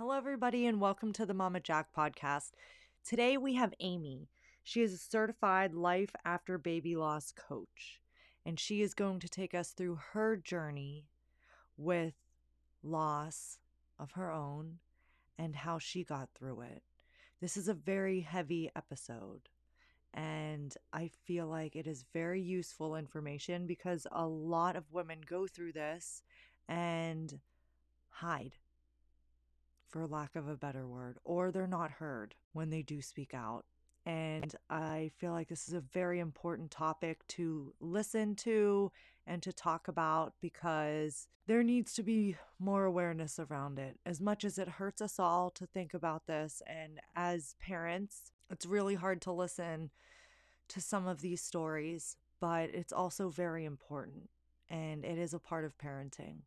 Hello, everybody, and welcome to the Mama Jack podcast. Today we have Amy. She is a certified life after baby loss coach, and she is going to take us through her journey with loss of her own and how she got through it. This is a very heavy episode, and I feel like it is very useful information because a lot of women go through this and hide for lack of a better word, or they're not heard when they do speak out. And I feel like this is a very important topic to listen to and to talk about because there needs to be more awareness around it. As much as it hurts us all to think about this, and as parents, it's really hard to listen to some of these stories, but it's also very important and it is a part of parenting.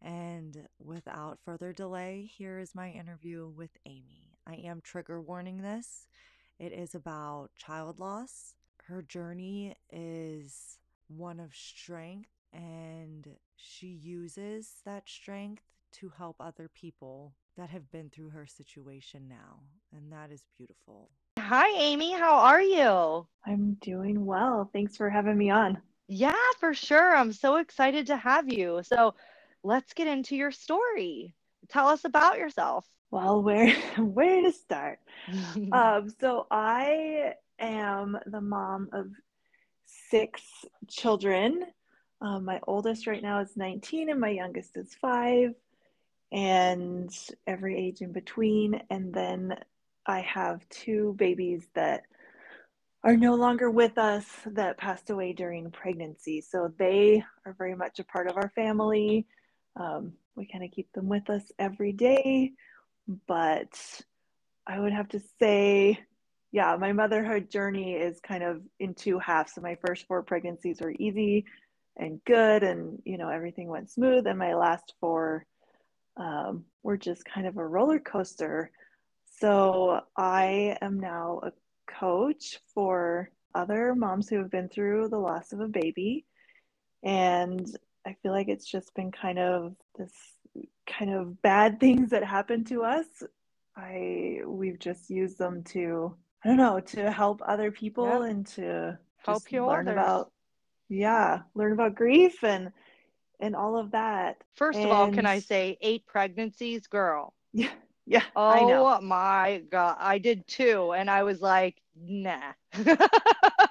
And without further delay, here is my interview with Amy. I am trigger warning this. It is about child loss. Her journey is one of strength, and she uses that strength to help other people that have been through her situation now. And that is beautiful. Hi, Amy. How are you? I'm doing well. Thanks for having me on. Yeah, for sure. I'm so excited to have you. So, let's get into your story. Tell us about yourself. Well, where where to start? um, so I am the mom of six children. Um, my oldest right now is 19, and my youngest is five, and every age in between. And then I have two babies that are no longer with us that passed away during pregnancy. So they are very much a part of our family. Um, we kind of keep them with us every day, but I would have to say, yeah, my motherhood journey is kind of in two halves. So my first four pregnancies were easy and good, and you know everything went smooth, and my last four um, were just kind of a roller coaster. So I am now a coach for other moms who have been through the loss of a baby. And I feel like it's just been kind of this kind of bad things that happen to us. I we've just used them to I don't know to help other people yep. and to help you learn others. about yeah learn about grief and and all of that. First and, of all, can I say eight pregnancies, girl? Yeah. Yeah. Oh my god, I did two, and I was like, nah.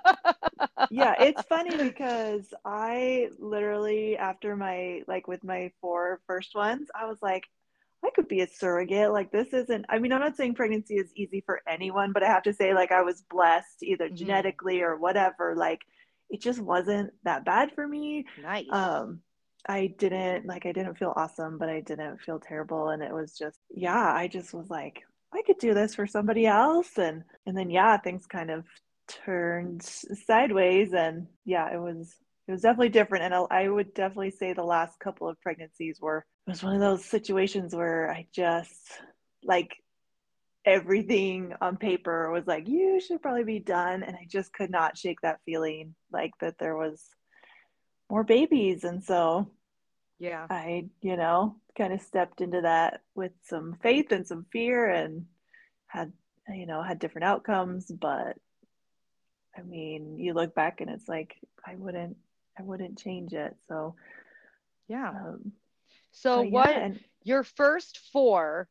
yeah, it's funny because I literally after my like with my four first ones, I was like, I could be a surrogate. Like this isn't I mean, I'm not saying pregnancy is easy for anyone, but I have to say like I was blessed either mm-hmm. genetically or whatever. Like it just wasn't that bad for me. Nice. Um I didn't like I didn't feel awesome, but I didn't feel terrible and it was just yeah, I just was like I could do this for somebody else and and then yeah, things kind of turned sideways and yeah it was it was definitely different. And i would definitely say the last couple of pregnancies were it was one of those situations where i just like everything on paper was like you should probably be done. And i just could not shake that feeling like that there was more babies. And so yeah. I you know kind of stepped into that with some faith and some fear and had you know had different outcomes. But I mean, you look back and it's like I wouldn't I wouldn't change it. So yeah. Um, so what yeah, and, your first four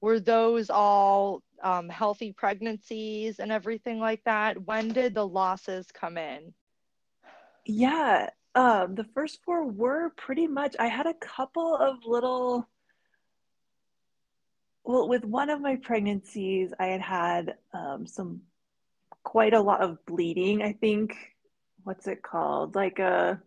were those all um, healthy pregnancies and everything like that? When did the losses come in? Yeah, um, the first four were pretty much. I had a couple of little. Well, with one of my pregnancies, I had had um, some quite a lot of bleeding. I think what's it called? Like a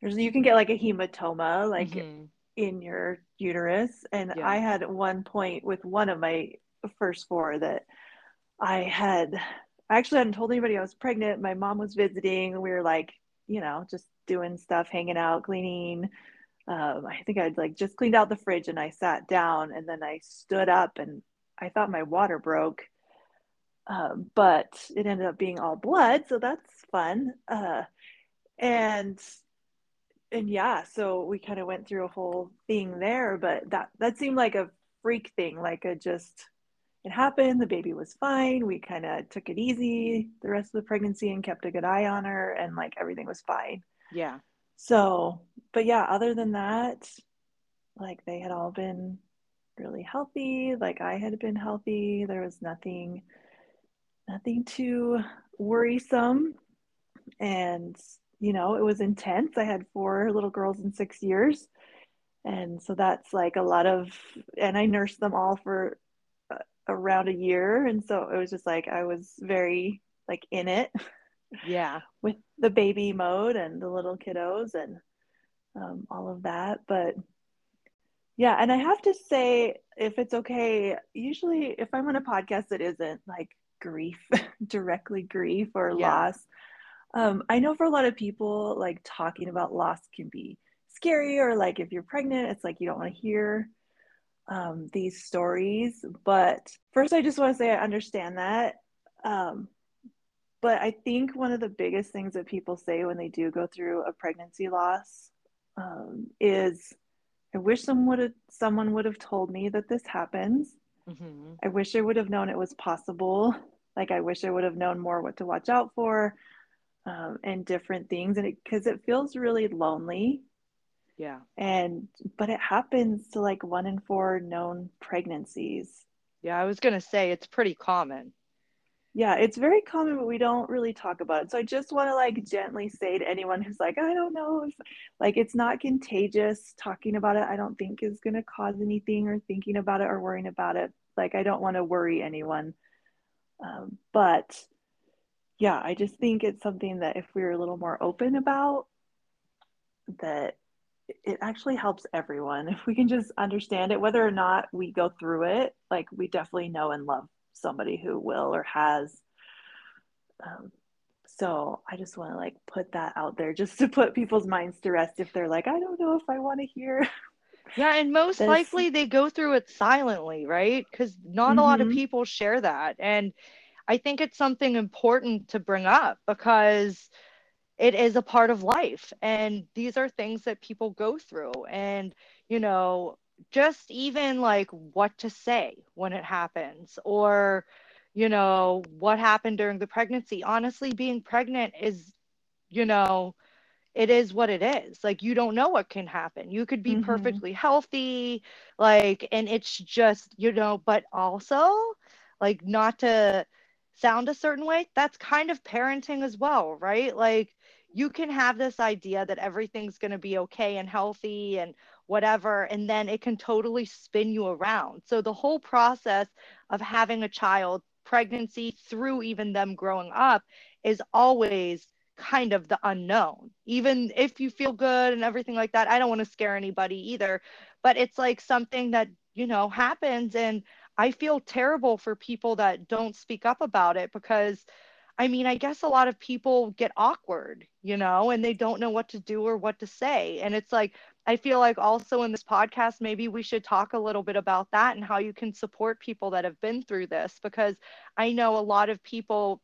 there's you can get like a hematoma like mm-hmm. in your uterus. And yeah. I had one point with one of my first four that I had I actually hadn't told anybody I was pregnant. My mom was visiting. We were like, you know, just doing stuff, hanging out, cleaning. Um, I think I'd like just cleaned out the fridge and I sat down and then I stood up and I thought my water broke um, but it ended up being all blood, so that's fun. Uh, and and yeah, so we kind of went through a whole thing there, but that that seemed like a freak thing, like a just it happened, the baby was fine. We kind of took it easy the rest of the pregnancy and kept a good eye on her and like everything was fine. Yeah. So, but yeah, other than that, like they had all been really healthy, like I had been healthy. There was nothing nothing too worrisome and you know, it was intense. I had four little girls in 6 years. And so that's like a lot of and I nursed them all for around a year and so it was just like i was very like in it yeah with the baby mode and the little kiddos and um, all of that but yeah and i have to say if it's okay usually if i'm on a podcast that isn't like grief directly grief or yeah. loss um, i know for a lot of people like talking about loss can be scary or like if you're pregnant it's like you don't want to hear um, these stories. But first, I just want to say I understand that. Um, but I think one of the biggest things that people say when they do go through a pregnancy loss um, is, "I wish someone would have someone would have told me that this happens. Mm-hmm. I wish I would have known it was possible. Like I wish I would have known more what to watch out for." Um, and different things and because it, it feels really lonely yeah. And but it happens to like one in four known pregnancies. Yeah, I was going to say it's pretty common. Yeah, it's very common, but we don't really talk about it. So I just want to like gently say to anyone who's like, I don't know if like it's not contagious. Talking about it, I don't think is going to cause anything or thinking about it or worrying about it. Like, I don't want to worry anyone. Um, but yeah, I just think it's something that if we we're a little more open about, that it actually helps everyone if we can just understand it whether or not we go through it like we definitely know and love somebody who will or has um, so i just want to like put that out there just to put people's minds to rest if they're like i don't know if i want to hear yeah and most this. likely they go through it silently right because not mm-hmm. a lot of mm-hmm. people share that and i think it's something important to bring up because it is a part of life and these are things that people go through and you know just even like what to say when it happens or you know what happened during the pregnancy. Honestly being pregnant is you know it is what it is. Like you don't know what can happen. You could be mm-hmm. perfectly healthy like and it's just you know but also like not to sound a certain way that's kind of parenting as well right? Like you can have this idea that everything's going to be okay and healthy and whatever and then it can totally spin you around. So the whole process of having a child pregnancy through even them growing up is always kind of the unknown. Even if you feel good and everything like that i don't want to scare anybody either. But it's like something that you know happens and i feel terrible for people that don't speak up about it because I mean, I guess a lot of people get awkward, you know, and they don't know what to do or what to say. And it's like, I feel like also in this podcast, maybe we should talk a little bit about that and how you can support people that have been through this because I know a lot of people.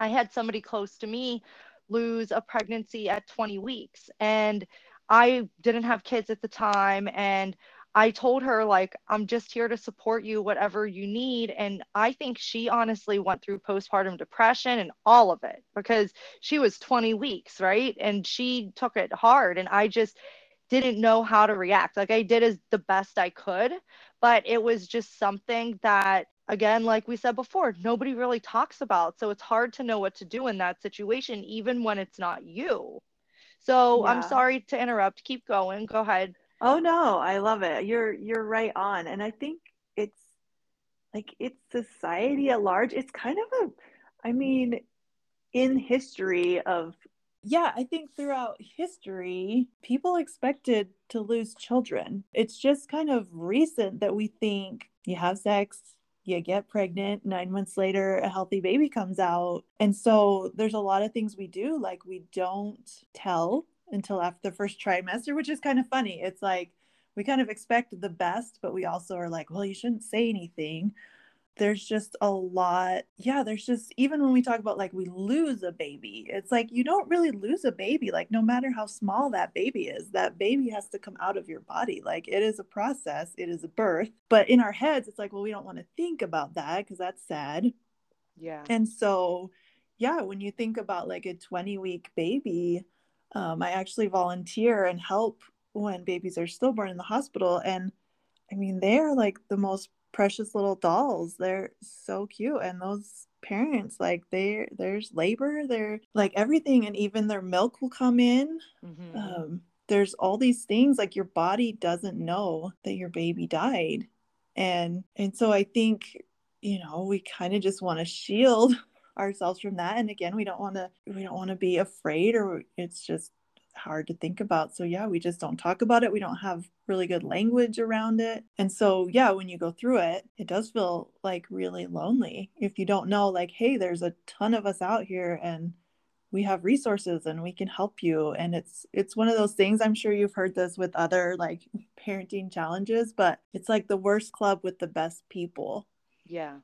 I had somebody close to me lose a pregnancy at 20 weeks, and I didn't have kids at the time. And I told her, like, I'm just here to support you, whatever you need. And I think she honestly went through postpartum depression and all of it because she was 20 weeks, right? And she took it hard. And I just didn't know how to react. Like, I did as the best I could, but it was just something that, again, like we said before, nobody really talks about. So it's hard to know what to do in that situation, even when it's not you. So yeah. I'm sorry to interrupt. Keep going. Go ahead. Oh no, I love it. You're you're right on. And I think it's like it's society at large. It's kind of a I mean, in history of yeah, I think throughout history, people expected to lose children. It's just kind of recent that we think you have sex, you get pregnant, nine months later, a healthy baby comes out. And so there's a lot of things we do, like we don't tell until after the first trimester, which is kind of funny. It's like we kind of expect the best, but we also are like, well, you shouldn't say anything. There's just a lot. Yeah, there's just, even when we talk about like we lose a baby, it's like you don't really lose a baby. Like, no matter how small that baby is, that baby has to come out of your body. Like, it is a process, it is a birth. But in our heads, it's like, well, we don't want to think about that because that's sad. Yeah. And so, yeah, when you think about like a 20 week baby, um, I actually volunteer and help when babies are stillborn in the hospital. And I mean, they're like the most precious little dolls. They're so cute. And those parents, like they there's labor, they're like everything, and even their milk will come in. Mm-hmm. Um, there's all these things like your body doesn't know that your baby died. And and so I think, you know, we kind of just want to shield ourselves from that. And again, we don't want to we don't want to be afraid or it's just hard to think about. So yeah, we just don't talk about it. We don't have really good language around it. And so yeah, when you go through it, it does feel like really lonely if you don't know like hey, there's a ton of us out here and we have resources and we can help you and it's it's one of those things i'm sure you've heard this with other like parenting challenges but it's like the worst club with the best people yeah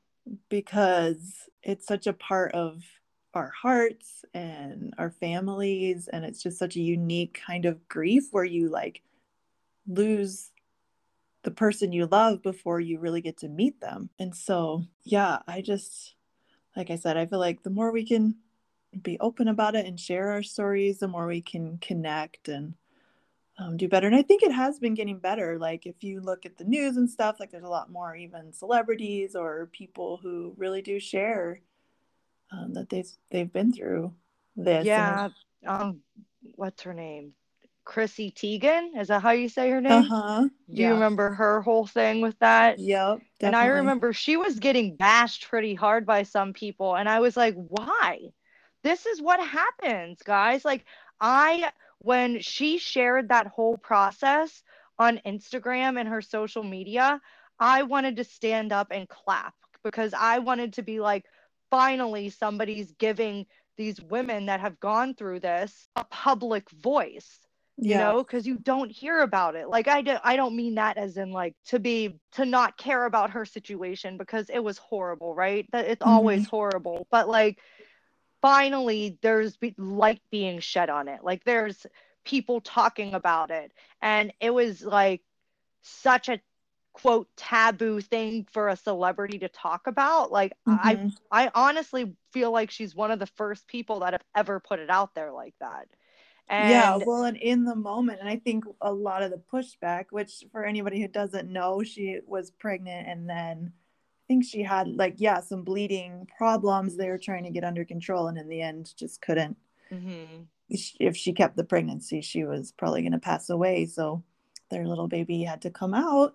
because it's such a part of our hearts and our families and it's just such a unique kind of grief where you like lose the person you love before you really get to meet them. And so yeah i just like i said i feel like the more we can be open about it and share our stories the more we can connect and um, do better. And i think it has been getting better. Like if you look at the news and stuff like there's a lot more even celebrities or people who really do share um, that they've they've been through this. Yeah. Um, what's her name? Chrissy Teigen. Is that how you say her name? Uh-huh. Do yeah. you remember her whole thing with that? Yep. Definitely. And I remember she was getting bashed pretty hard by some people. And I was like, why? This is what happens, guys. Like, I, when she shared that whole process on Instagram and her social media, I wanted to stand up and clap because I wanted to be like, finally somebody's giving these women that have gone through this a public voice you yeah. know because you don't hear about it. Like i don't i don't mean that as in like to be to not care about her situation because it was horrible right? That it's mm-hmm. always horrible. But like finally there's light being shed on it. Like there's people talking about it. And it was like such a quote taboo thing for a celebrity to talk about. Like mm-hmm. i i honestly feel like she's one of the first people that have ever put it out there like that. And yeah well and in the moment and i think a lot of the pushback which for anybody who doesn't know she was pregnant and then i think she had like yeah some bleeding problems they were trying to get under control and in the end just couldn't. Mm-hmm. if she kept the pregnancy she was probably going to pass away. So their little baby had to come out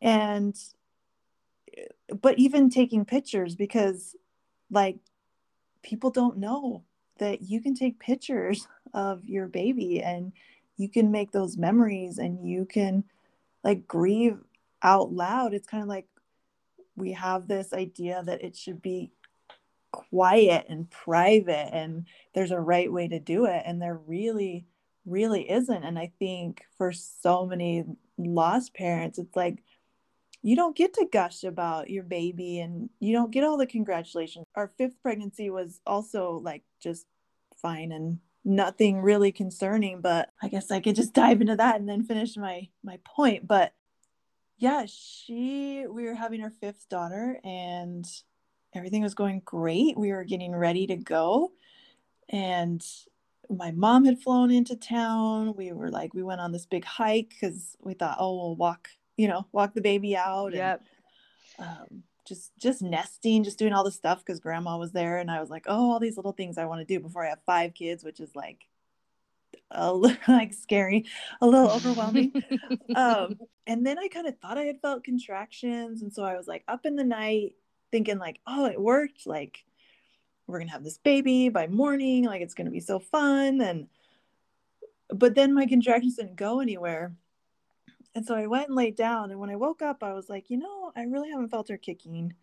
and but even taking pictures because like people don't know that you can take pictures of your baby and you can make those memories and you can like grieve out loud. It's kind of like we have this idea that it should be quiet and private and there's a right way to do it. And there really really isn't. And i think for so many lost parents it's like you don't get to gush about your baby and you don't get all the congratulations. Our fifth pregnancy was also like just fine and nothing really concerning, but I guess I could just dive into that and then finish my my point. But yeah, she we were having our fifth daughter and everything was going great. We were getting ready to go and my mom had flown into town. We were like, we went on this big hike because we thought, oh, we'll walk you know, walk the baby out. Yep. And, um, just just nesting, just doing all the stuff because grandma was there, and I was like, oh, all these little things I want to do before I have five kids, which is like a little like scary, a little overwhelming. um, and then I kind of thought I had felt contractions, and so I was like up in the night thinking like, oh, it worked. Like we're gonna have this baby by morning. Like it's gonna be so fun. And but then my contractions didn't go anywhere. And so I went and laid down. And when I woke up, I was like, you know, I really haven't felt her kicking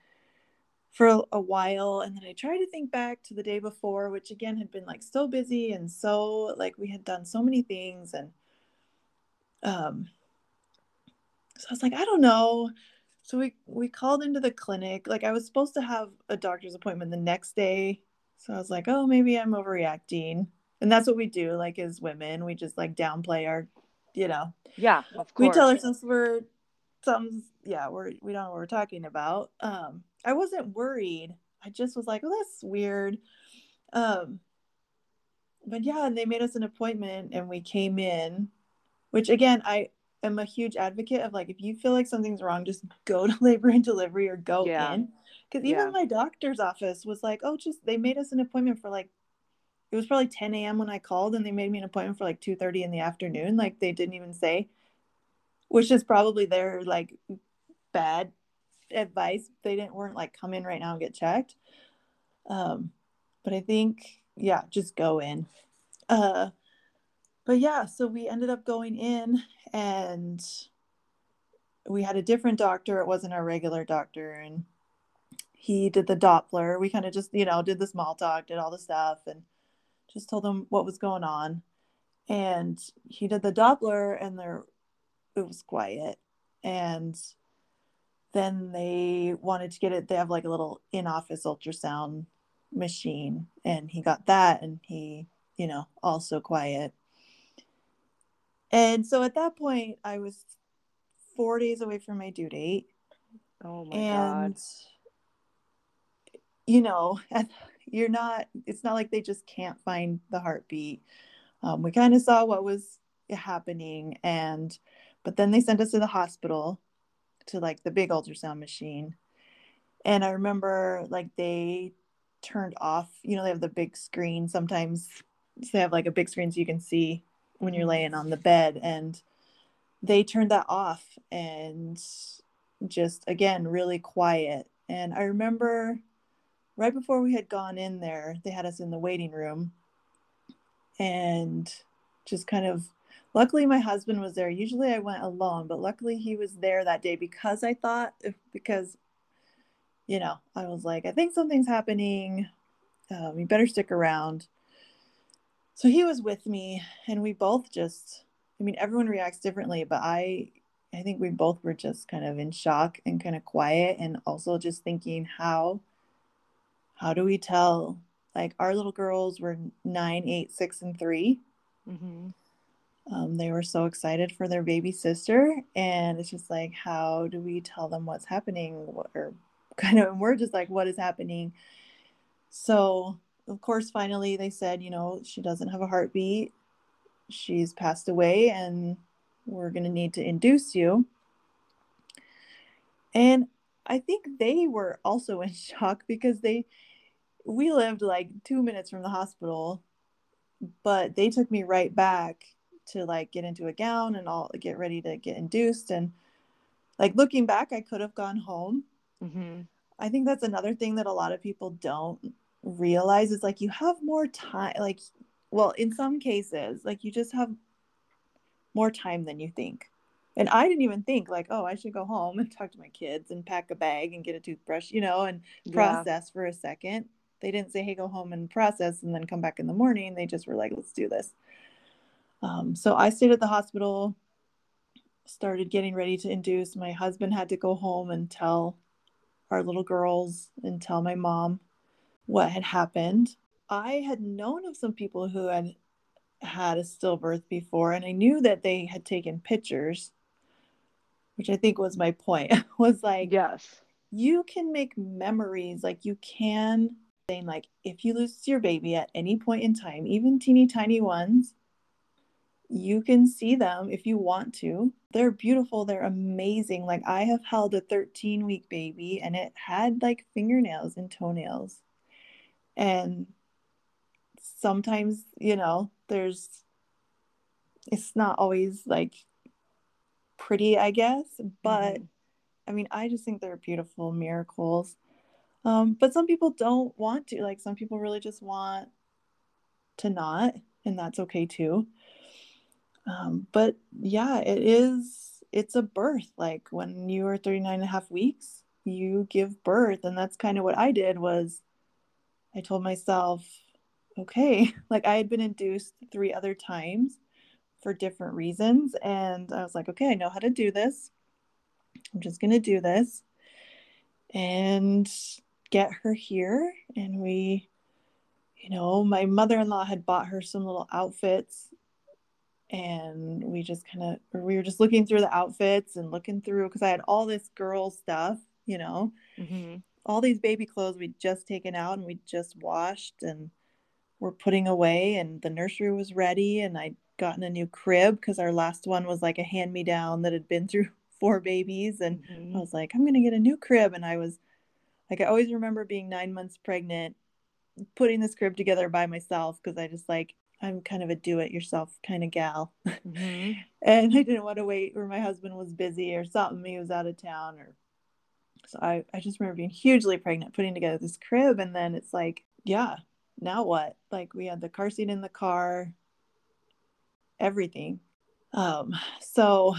for a, while. And then I tried to think back to the day before, which again had been like so busy and so like we had done so many things. And um, so I was like, I don't know. so we we called into the clinic. Like I was supposed to have a doctor's appointment the next day. So I was like, oh, maybe I'm overreacting. And that's what we do, like as women. We just like downplay our, you know. Yeah, of course. We tell ourselves we're some yeah, we're we don't know what we're talking about. Um, I wasn't worried. I just was like, oh, that's weird. Um, but yeah, and they made us an appointment and we came in, which again, I am a huge advocate of like if you feel like something's wrong, just go to labor and delivery or go yeah. in. Because even yeah. my doctor's office was like, oh, just they made us an appointment for like it was probably 10 a.m. when I called and they made me an appointment for like 2:30 in the afternoon. Like they didn't even say, which is probably their like bad advice. They didn't weren't like come in right now and get checked. Um, but I think yeah, just go in. Uh but yeah, so we ended up going in and we had a different doctor. It wasn't our regular doctor. And he did the Doppler. We kind of just, you know, did the small talk, did all the stuff, and just told him what was going on. And he did the Doppler, and there it was quiet. And then they wanted to get it. They have like a little in-office ultrasound machine, and he got that, and he, you know, also quiet. And so at that point, I was four days away from my due date. Oh my and, God. You know, you're not, it's not like they just can't find the heartbeat. Um, we kind of saw what was happening. And, but then they sent us to the hospital to like the big ultrasound machine. And I remember like they turned off, you know, they have the big screen. Sometimes they have like a big screen so you can see when you're laying on the bed and they turned that off and just again really quiet and i remember right before we had gone in there they had us in the waiting room. And just kind of luckily my husband was there. Usually i went alone but luckily he was there that day because i thought because you know i was like i think something's happening. Um, you better stick around. So he was with me and we both just i mean everyone reacts differently but i i think we both were just kind of in shock and kind of quiet and also just thinking how how do we tell like our little girls were nine eight six and 3 mm-hmm. um, they were so excited for their baby sister and it's just like how do we tell them what's happening or kind of we're just like what is happening so of course, finally they said, you know, she doesn't have a heartbeat. She's passed away and we're going to need to induce you. And I think they were also in shock because they, we lived like two minutes from the hospital, but they took me right back to like get into a gown and all get ready to get induced. And like looking back, I could have gone home. Mm-hmm. I think that's another thing that a lot of people don't realize is like you have more time like well in some cases like you just have more time than you think and i didn't even think like oh i should go home and talk to my kids and pack a bag and get a toothbrush you know and process yeah. for a second. They didn't say hey go home and process and then come back in the morning. They just were like let's do this. Um, so i stayed at the hospital started getting ready to induce. My husband had to go home and tell our little girls and tell my mom what had happened. I had known of some people who had had a stillbirth before, and I knew that they had taken pictures, which I think was my point. was like, yes, you can make memories. Like you can saying like if you lose your baby at any point in time, even teeny tiny ones, you can see them if you want to. They're beautiful, they're amazing. Like I have held a 13 week baby and it had like fingernails and toenails and sometimes you know there's it's not always like pretty i guess but mm-hmm. i mean i just think they're beautiful miracles. Um, but some people don't want to like some people really just want to not and that's okay too. Um, but yeah it is it's a birth. Like when you are 39 and a half weeks you give birth. And that's kind of what i did was I told myself, okay, like I had been induced three other times for different reasons. And I was like, okay, I know how to do this. I'm just going to do this and get her here. And we, you know, my mother in law had bought her some little outfits. And we just kind of, we were just looking through the outfits and looking through because I had all this girl stuff, you know, mm-hmm. all these baby clothes we'd just taken out and we'd just washed and we're putting away. And the nursery was ready. And I'd gotten a new crib because our last one was like a hand me down that had been through four babies and mm-hmm. I was like, I'm going to get a new crib. And I was like, I always remember being nine months pregnant, putting this crib together by myself because I just like, I'm kind of a do it yourself kind of gal. Mm-hmm. and I didn't want to wait where my husband was busy or something. He was out of town or so I, I just remember being hugely pregnant, putting together this crib. And then it's like, yeah, now what? Like we had the car seat in the car, everything. Um, so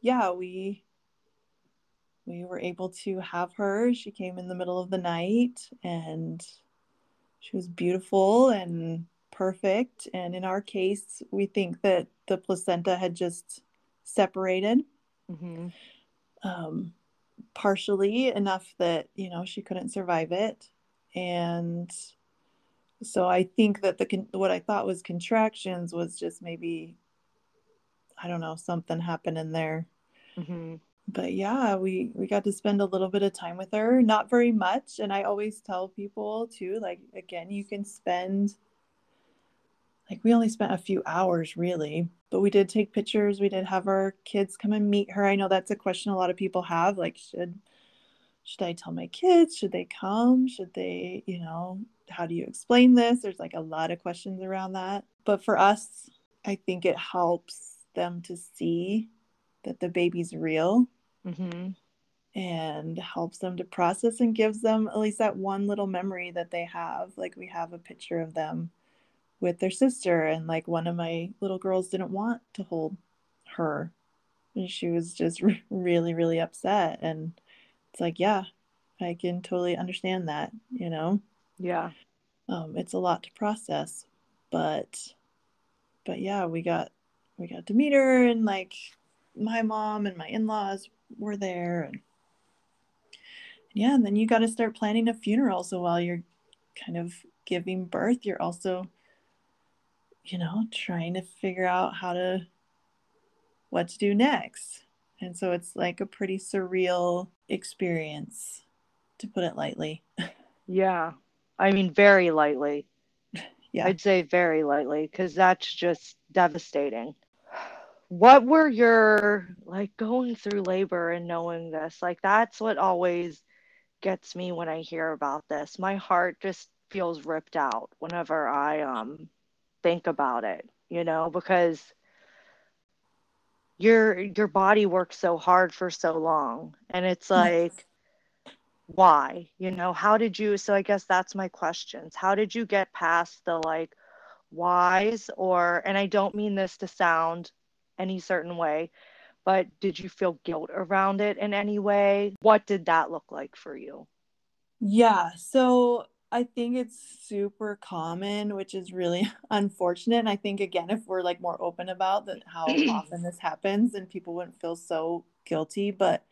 yeah, we we were able to have her. She came in the middle of the night and she was beautiful and perfect. And in our case, we think that the placenta had just separated mm-hmm. um, partially enough that, you know, she couldn't survive it. And so I think that the what I thought was contractions was just maybe I don't know, something happened in there. Mm-hmm. But yeah, we we got to spend a little bit of time with her, not very much. And I always tell people too, like again, you can spend like we only spent a few hours really, but we did take pictures. We did have our kids come and meet her. I know that's a question a lot of people have, like should should I tell my kids? Should they come? Should they, you know, how do you explain this? There's like a lot of questions around that. But for us, I think it helps them to see that the baby's real mm-hmm. and helps them to process and gives them at least that one little memory that they have. Like we have a picture of them with their sister, and like one of my little girls didn't want to hold her. And she was just really, really upset. And it's like, yeah, I can totally understand that, you know? Yeah. Um, it's a lot to process, but but yeah, we got we got her and like my mom and my in-laws were there and yeah and then you got to start planning a funeral so while you're kind of giving birth you're also you know trying to figure out how to what to do next and so it's like a pretty surreal experience to put it lightly. Yeah. I mean very lightly. Yeah. I'd say very lightly because that's just devastating. What were your like going through labor and knowing this? Like that's what always gets me when i hear about this. My heart just feels ripped out whenever i um think about it you know because your your body works so hard for so long. And it's mm. like why you know how did you so i guess that's my questions. How did you get past the like whys or and i don't mean this to sound any certain way but did you feel guilt around it in any way? What did that look like for you? Yeah so i think it's super common which is really unfortunate and i think again if we're like more open about that how often this happens and people wouldn't feel so guilty but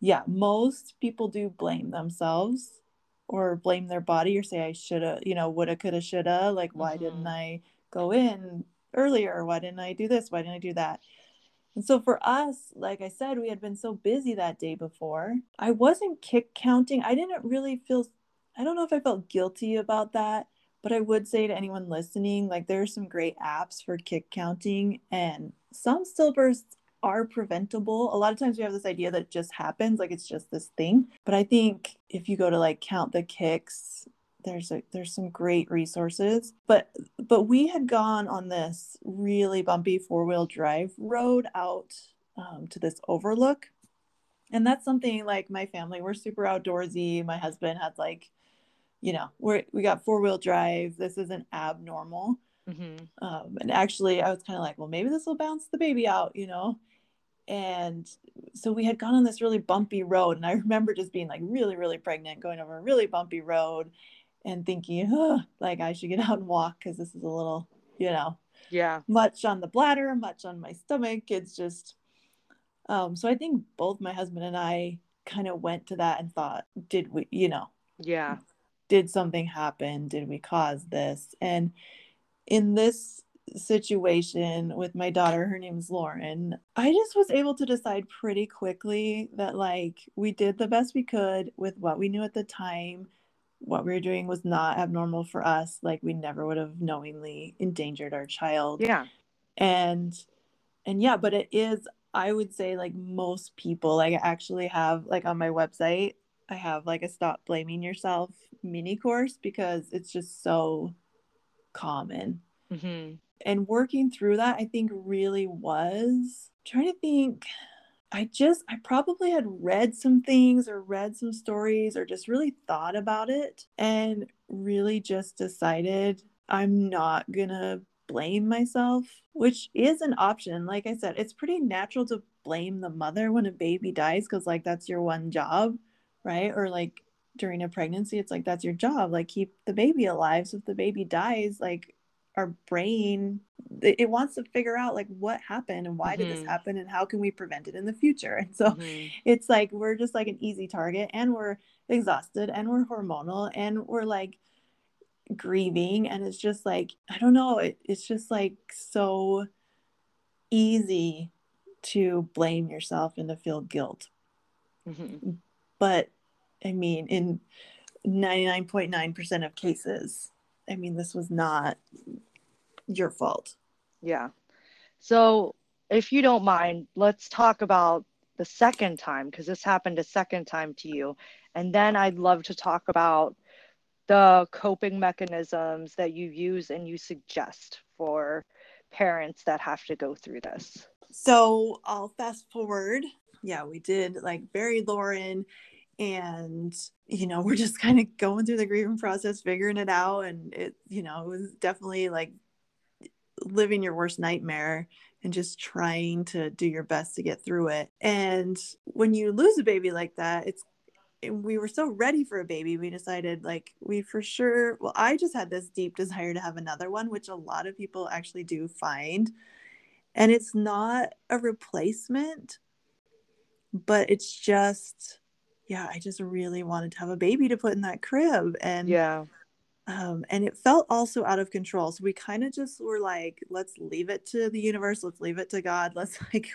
yeah most people do blame themselves or blame their body or say i should have you know woulda coulda shoulda like why mm-hmm. didn't i go in earlier? Why didn't I do this? Why didn't I do that? And so for us, like I said, we had been so busy that day before. I wasn't kick counting. I didn't really feel, I don't know if I felt guilty about that, but I would say to anyone listening, like there are some great apps for kick counting, and some stillbirths are preventable. A lot of times we have this idea that it just happens, like it's just this thing. But I think if you go to like count the kicks, there's a there's some great resources but but we had gone on this really bumpy four-wheel drive road out um, to this overlook and that's something like my family we're super outdoorsy my husband had like you know we're, we got four-wheel drive this isn't abnormal mm-hmm. um, and actually i was kind of like well maybe this will bounce the baby out you know and so we had gone on this really bumpy road and i remember just being like really really pregnant going over a really bumpy road and thinking, oh, like I should get out and walk because this is a little, you know, yeah, much on the bladder, much on my stomach. It's just, Um, so I think both my husband and I kind of went to that and thought, did we, you know, yeah, did something happen? Did we cause this? And in this situation with my daughter, her name's Lauren, I just was able to decide pretty quickly that like we did the best we could with what we knew at the time. What we were doing was not abnormal for us. Like we never would have knowingly endangered our child. Yeah. And and yeah, but it is I would say like most people like I actually have like on my website I have like a stop blaming yourself mini course because it's just so common. Mm-hmm. And working through that, I think really was trying to think. I just, I probably had read some things or read some stories or just really thought about it and really just decided I'm not gonna blame myself, which is an option. Like I said, it's pretty natural to blame the mother when a baby dies because, like, that's your one job, right? Or like during a pregnancy, it's like that's your job, like, keep the baby alive. So if the baby dies, like, our brain it wants to figure out like what happened and why mm-hmm. did this mm-hmm. happen and how can we prevent it in the future and so mm-hmm. it's like we're just like an easy target and we're exhausted and we're hormonal and we're like grieving and it's just like i don't know it, it's just like so easy to blame yourself and to feel guilt mm-hmm. But i mean in 99.9% of cases i mean this was not your fault yeah so if you don't mind let's talk about the second time because this happened a second time to you and then i'd love to talk about the coping mechanisms that you use and you suggest for parents that have to go through this? So I'll fast forward. Yeah, we did like bury Lauren and you know we're just kind of going through the grieving process figuring it out and it you know it was definitely like living your worst nightmare and just trying to do your best to get through it. And when you lose a baby like that it's we were so ready for a baby we decided like we for sure well i just had this deep desire to have another one which a lot of people actually do find and it's not a replacement but it's just yeah i just really wanted to have a baby to put in that crib and yeah. um, and it felt also out of control. So we kind of just were like let's leave it to the universe. Let's leave it to god. Let's like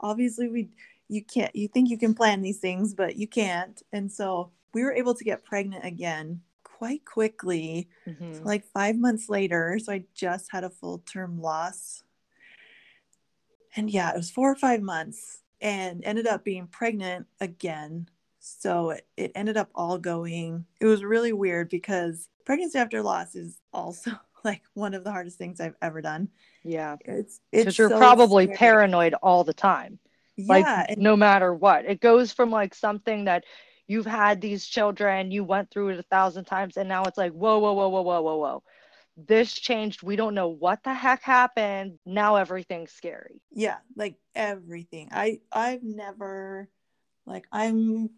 obviously we you can't you think you can plan these things but you can't. And so we were able to get pregnant again quite quickly mm-hmm. so like five months later. So i just had a full term loss. And yeah it was four or five months and ended up being pregnant again. So it, it ended up all going it was really weird because pregnancy after loss is also like one of the hardest things i've ever done. Yeah. It's it's you're so probably scary. paranoid all the time. Like yeah, no matter what. It goes from like something that you've had these children you went through it a thousand times and now it's like whoa whoa whoa whoa whoa whoa whoa this changed we don't know what the heck happened now everything's scary. Yeah like everything. I i've never like i'm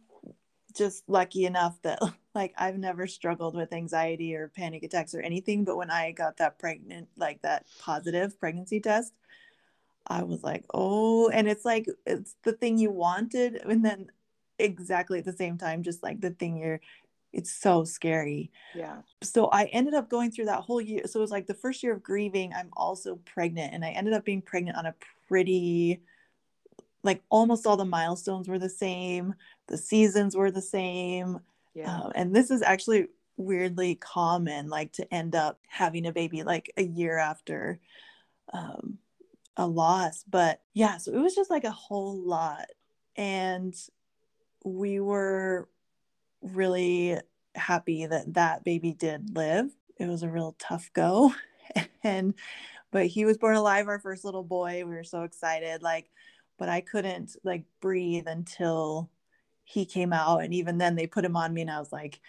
just lucky enough that like i've never struggled with anxiety or panic attacks or anything but when i got that pregnant like that positive pregnancy test I was like, oh, and it's like it's the thing you wanted, and then exactly at the same time, just like the thing you're it's so scary. Yeah. So I ended up going through that whole year. So it was like the first year of grieving, I'm also pregnant, and I ended up being pregnant on a pretty like almost all the milestones were the same, the seasons were the same. Yeah. Um, and this is actually weirdly common, like to end up having a baby like a year after um, a loss. But yeah, so it was just like a whole lot. And we were really happy that that baby did live. It was a real tough go. and, but he was born alive, our first little boy. We were so excited. Like, but I couldn't like breathe until he came out. And even then, they put him on me, and I was like,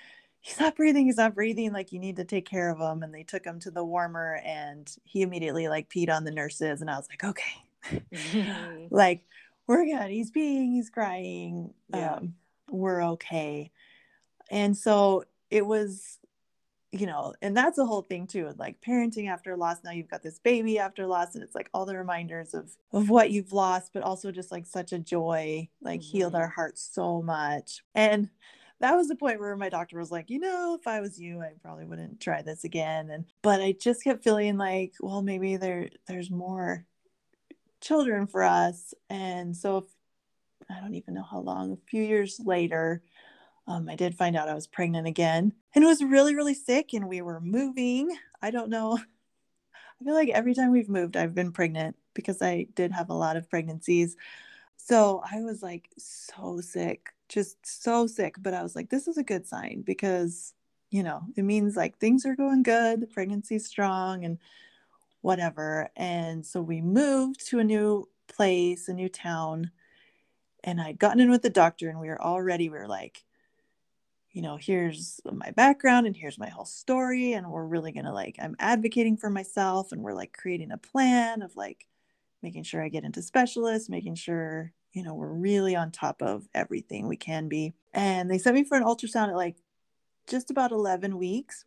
he's not breathing he's not breathing like you need to take care of him and they took him to the warmer and he immediately like peed on the nurses and i was like okay like we're good he's peeing he's crying yeah. um, we're okay and so it was you know, and that's a whole thing too, like parenting after loss. Now you've got this baby after loss, and it's like all the reminders of of what you've lost, but also just like such a joy, like mm-hmm. healed our hearts so much. And that was the point where my doctor was like, you know, if I was you, I probably wouldn't try this again. And but I just kept feeling like, well, maybe there there's more children for us. And so if, I don't even know how long, a few years later, um, I did find out I was pregnant again and was really, really sick. And we were moving. I don't know. I feel like every time we've moved, I've been pregnant because I did have a lot of pregnancies. So I was like so sick, just so sick. But I was like, this is a good sign because, you know, it means like things are going good, the pregnancy's strong and whatever. And so we moved to a new place, a new town. And I'd gotten in with the doctor and we were all ready. We were like, you know, here's my background and here's my whole story. And we're really going to like, I'm advocating for myself and we're like creating a plan of like making sure I get into specialists, making sure, you know, we're really on top of everything we can be. And they sent me for an ultrasound at like just about 11 weeks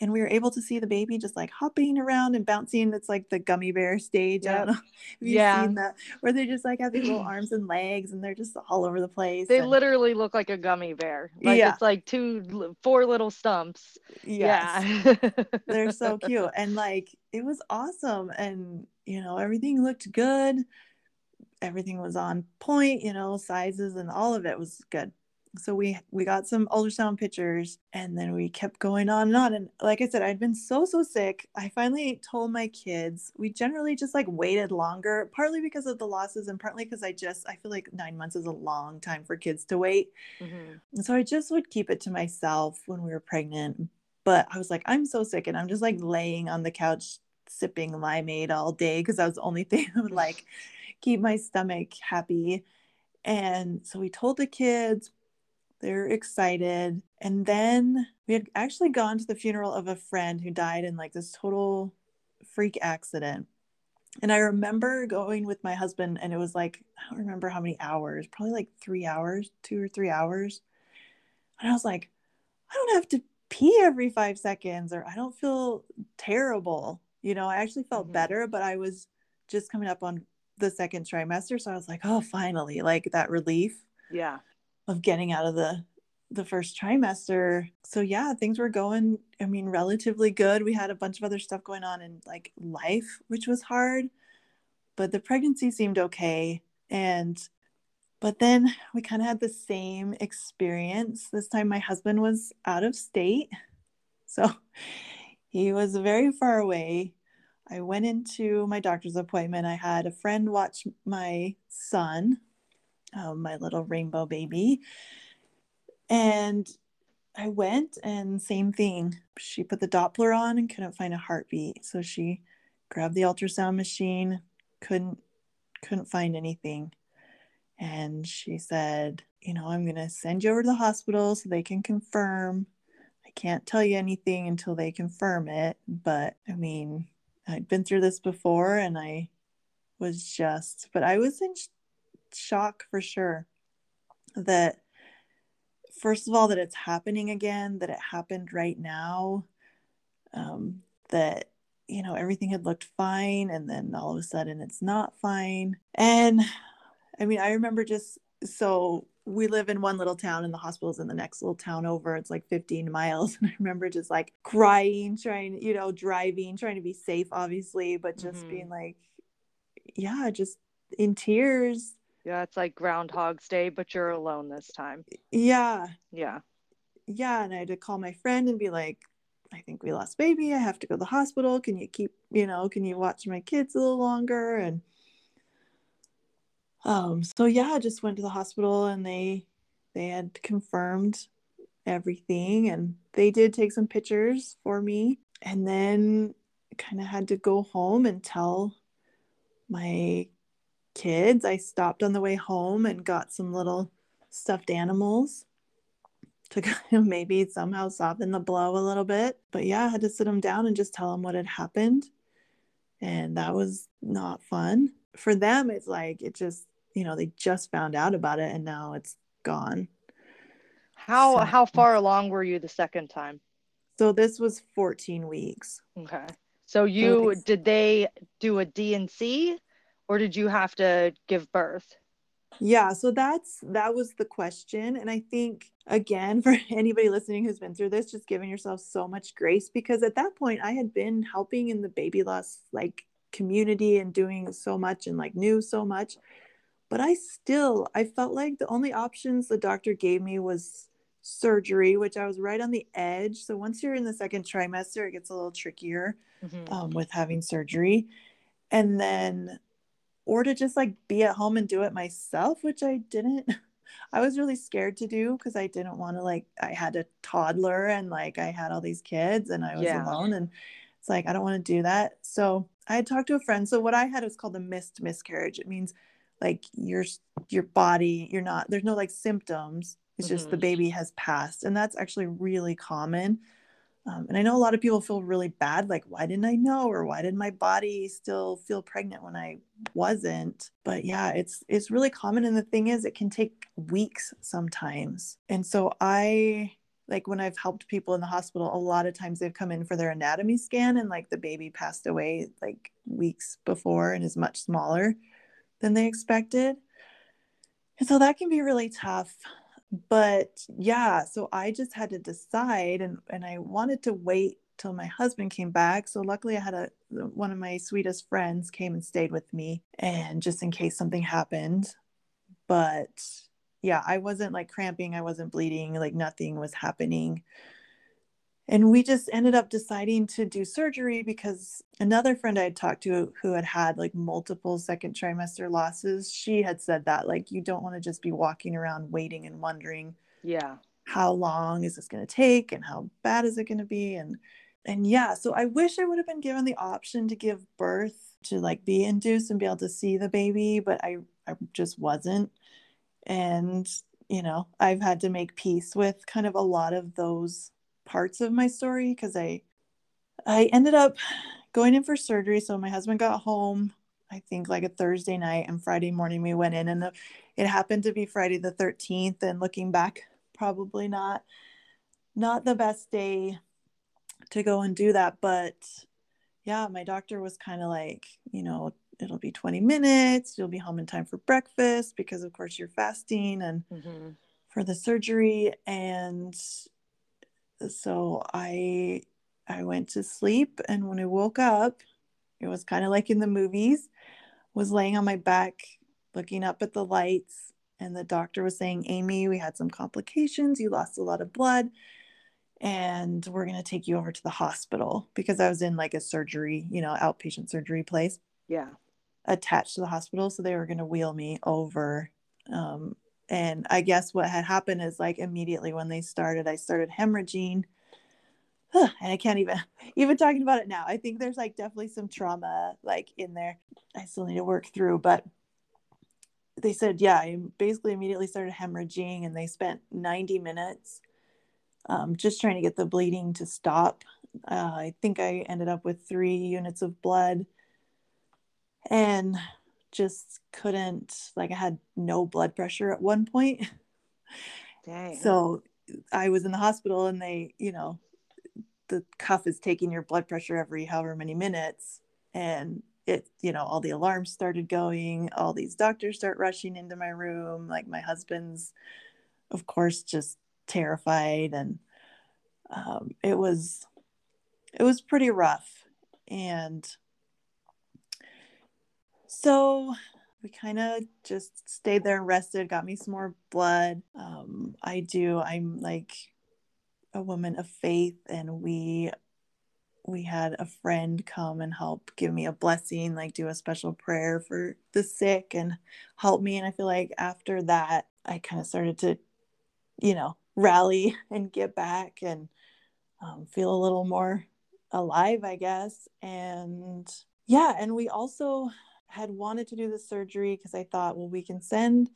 and we were able to see the baby just like hopping around and bouncing. It's like the gummy bear stage. I don't know if you've yeah. seen that, where they just like have these little arms and legs and they're just all over the place. They and... literally look like a gummy bear. Like yeah. it's like two, four little stumps. Yes. Yeah. they're so cute. And like it was awesome. And, you know, everything looked good. Everything was on point, you know, sizes and all of it was good so we we got some ultrasound pictures and then we kept going on and on and like i said i'd been so so sick. I finally told my kids we generally just like waited longer partly because of the losses and partly because i just i feel like nine months is a long time for kids to wait. Mm-hmm. and so i just would keep it to myself when we were pregnant but i was like i'm so sick and i'm just like laying on the couch sipping limeade all day because that was the only thing that would like keep my stomach happy. And so we told the kids they're excited. And then we had actually gone to the funeral of a friend who died in like this total freak accident. And I remember going with my husband, and it was like, I don't remember how many hours, probably like three hours, two or three hours. And I was like, I don't have to pee every five seconds, or I don't feel terrible. You know, I actually felt mm-hmm. better, but I was just coming up on the second trimester. So I was like, oh, finally, like that relief. Yeah of getting out of the the first trimester. So yeah, things were going I mean relatively good. We had a bunch of other stuff going on in like life, which was hard, but the pregnancy seemed okay and but then we kind of had the same experience. This time my husband was out of state. So he was very far away. I went into my doctor's appointment. I had a friend watch my son um, my little rainbow baby. And I went and same thing. She put the Doppler on and couldn't find a heartbeat. So she grabbed the ultrasound machine, couldn't couldn't find anything. And she said, you know, I'm going to send you over to the hospital so they can confirm. I can't tell you anything until they confirm it, but I mean, I'd been through this before and I was just, but I was in shock for sure that first of all that it's happening again that it happened right now um, that you know everything had looked fine and then all of a sudden it's not fine. And i mean i remember just so we live in one little town and the hospital's in the next little town over. It's like 15 miles. And i remember just like crying trying you know driving trying to be safe obviously but just mm-hmm. being like yeah just in tears yeah, it's like Groundhog's Day, but you're alone this time. Yeah. Yeah. Yeah. And I had to call my friend and be like, I think we lost baby. I have to go to the hospital. Can you keep, you know, can you watch my kids a little longer? And um, so yeah, I just went to the hospital and they they had confirmed everything and they did take some pictures for me and then kind of had to go home and tell my kids. I stopped on the way home and got some little stuffed animals to kind of maybe somehow soften the blow a little bit. But yeah, I had to sit them down and just tell them what had happened. And that was not fun. For them, it's like it just, you know, they just found out about it and now it's gone. How so, how far along were you the second time? So this was 14 weeks. Okay. So you so did they do a D&C or did you have to give birth? Yeah, so that's that was the question and I think again for anybody listening who's been through this just giving yourself so much grace because at that point I had been helping in the baby loss like community and doing so much and like knew so much but I still I felt like the only options the doctor gave me was surgery, which I was right on the edge. So once you're in the second trimester, it gets a little trickier mm-hmm. um, with having surgery. And then, or to just like be at home and do it myself, which I didn't. I was really scared to do because I didn't want to like I had a toddler and like I had all these kids and I was yeah. alone and it's like I don't want to do that. So I had talked to a friend. So what I had was called a missed miscarriage. It means like your your body, you're not there's no like symptoms it's just mm-hmm. the baby has passed. And that's actually really common. Um, and I know a lot of people feel really bad, like, why didn't I know? Or why did my body still feel pregnant when I wasn't? But yeah, it's it's really common. And the thing is, it can take weeks sometimes. And so I like when I've helped people in the hospital, a lot of times they've come in for their anatomy scan and like the baby passed away like weeks before and is much smaller than they expected. And so that can be really tough but yeah so i just had to decide and and i wanted to wait till my husband came back so luckily i had a one of my sweetest friends came and stayed with me and just in case something happened. But yeah i wasn't like cramping i wasn't bleeding like nothing was happening and we just ended up deciding to do surgery because another friend I had talked to who had had like multiple second trimester losses, she had said that like you don't want to just be walking around waiting and wondering, yeah, how long is this going to take and how bad is it going to be and and yeah, so I wish I would have been given the option to give birth to like be induced and be able to see the baby, but I I just wasn't. And you know, I've had to make peace with kind of a lot of those parts of my story because I I ended up going in for surgery. So my husband got home, I think like a Thursday night, and Friday morning we went in, and the, it happened to be Friday the 13th. And looking back, probably not not the best day to go and do that. But yeah, my doctor was kind of like, you know, it'll be 20 minutes. You'll be home in time for breakfast because, of course, you're fasting and mm-hmm. for the surgery. And so I I went to sleep and when I woke up, it was kind of like in the movies, was laying on my back looking up at the lights and the doctor was saying, "Amy, we had some complications. You lost a lot of blood." And we're going to take you over to the hospital because I was in like a surgery, you know, outpatient surgery place. Yeah. Attached to the hospital. So they were going to wheel me over um, and i guess what had happened is like immediately when they started i started hemorrhaging. And i can't even even talking about it now. I think there's like definitely some trauma like in there i still need to work through but they said yeah i basically immediately started hemorrhaging and they spent 90 minutes um, just trying to get the bleeding to stop. Uh, i think i ended up with three units of blood. And just couldn't like I had no blood pressure at one point. Dang. So I was in the hospital and they, you know, the cuff is taking your blood pressure every however many minutes and it, you know, all the alarms started going, all these doctors start rushing into my room, like my husband's of course just terrified and um, it was it was pretty rough and so we kind of just stayed there and rested, got me some more blood. Um, I do, I'm like a woman of faith, and we we had a friend come and help give me a blessing, like do a special prayer for the sick and help me. And I feel like after that, I kind of started to, you know, rally and get back and um, feel a little more alive, I guess. And yeah, and we also had wanted to do the surgery because I thought, well, we can send,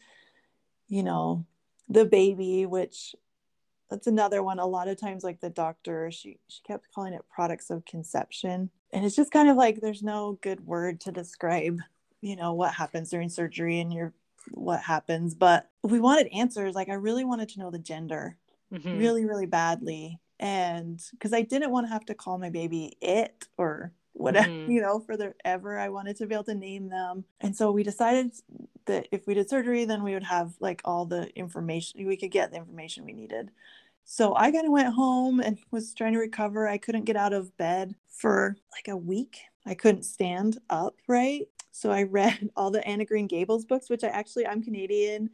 you know, the baby, which that's another one. A lot of times, like the doctor, she she kept calling it products of conception, and it's just kind of like there's no good word to describe, you know, what happens during surgery and your what happens. But we wanted answers. Like I really wanted to know the gender, mm-hmm. really, really badly, And because I didn't want to have to call my baby it or whatever, mm-hmm. you know, for the ever I wanted to be able to name them. And so we decided that if we did surgery, then we would have like all the information, we could get the information we needed. So I kind of went home and was trying to recover. I couldn't get out of bed for like a week. I couldn't stand up, right? So I read all the Anne of Green Gables books, which I actually, I'm Canadian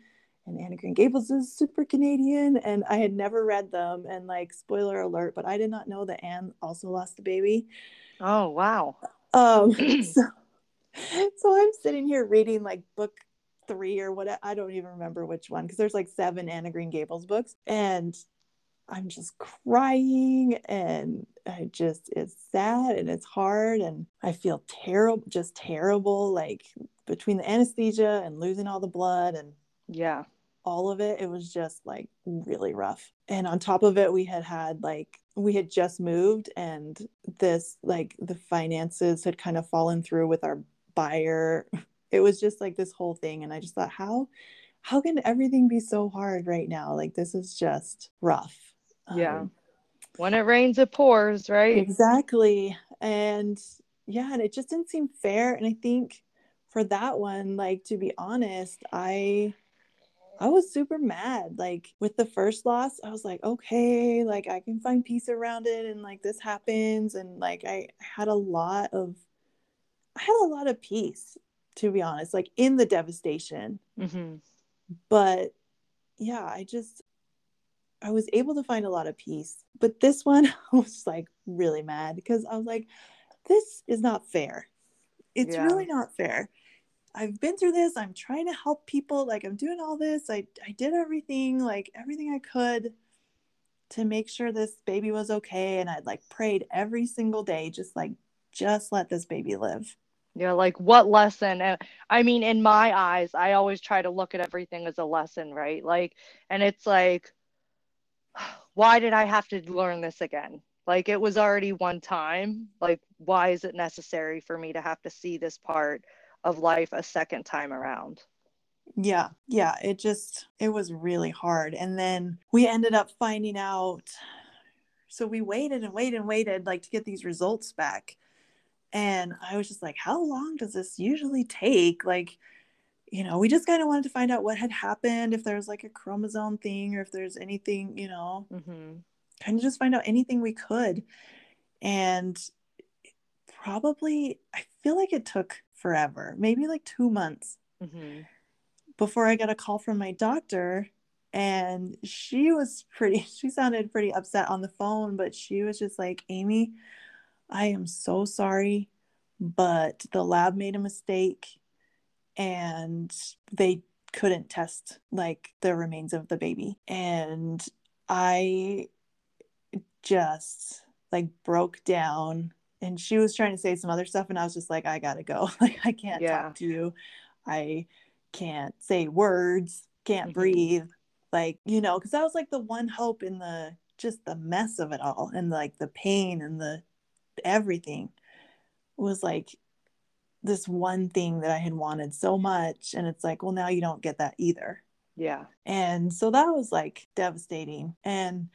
and Anne of Green Gables is super Canadian, and I had never read them. And like, spoiler alert, but I did not know that Anne also lost a baby. Oh wow. Um, so, so I'm sitting here reading like book three or what I don't even remember which one because there's like seven Anne of Green Gables books, and I'm just crying and I just it's sad and it's hard and I feel terrible just terrible like between the anesthesia and losing all the blood and yeah all of it it was just like really rough and on top of it we had had like we had just moved and this like the finances had kind of fallen through with our buyer. It was just like this whole thing and i just thought how how can everything be so hard right now? Like this is just rough. Yeah. Um, when it rains it pours right? Exactly. And yeah and it just didn't seem fair and i think for that one like to be honest i I was super mad. Like with the first loss, I was like, okay, like I can find peace around it and like this happens. And like I had a lot of, I had a lot of peace, to be honest, like in the devastation. Mm-hmm. But yeah, I just, I was able to find a lot of peace. But this one, I was like really mad because I was like, this is not fair. It's yeah. really not fair. I've been through this. I'm trying to help people. Like I'm doing all this. I I did everything, like everything I could to make sure this baby was okay and I'd like prayed every single day just like just let this baby live. Yeah, like what lesson? And I mean, in my eyes, I always try to look at everything as a lesson, right? Like, and it's like, why did I have to learn this again? Like, it was already one time. Like, why is it necessary for me to have to see this part of life a second time around. Yeah, yeah, it just it was really hard. And then we ended up finding out so we waited and waited and waited like to get these results back. And I was just like, how long does this usually take? Like, you know, we just kind of wanted to find out what had happened, if there was like a chromosome thing or if there's anything, you know, mm-hmm. kind of just find out anything we could. And probably, I feel like it took forever, maybe like two months mm-hmm. before I got a call from my doctor. And she was pretty, she sounded pretty upset on the phone, but she was just like, Amy, I am so sorry, but the lab made a mistake and they couldn't test like the remains of the baby. And I just like broke down and she was trying to say some other stuff and i was just like i gotta go. Like i can't yeah. talk to you. I can't say words can't mm-hmm. breathe. Like you know because that was like the one hope in the just the mess of it all and like the pain and the everything was like this one thing that i had wanted so much and it's like well now you don't get that either. Yeah. And so that was like devastating. And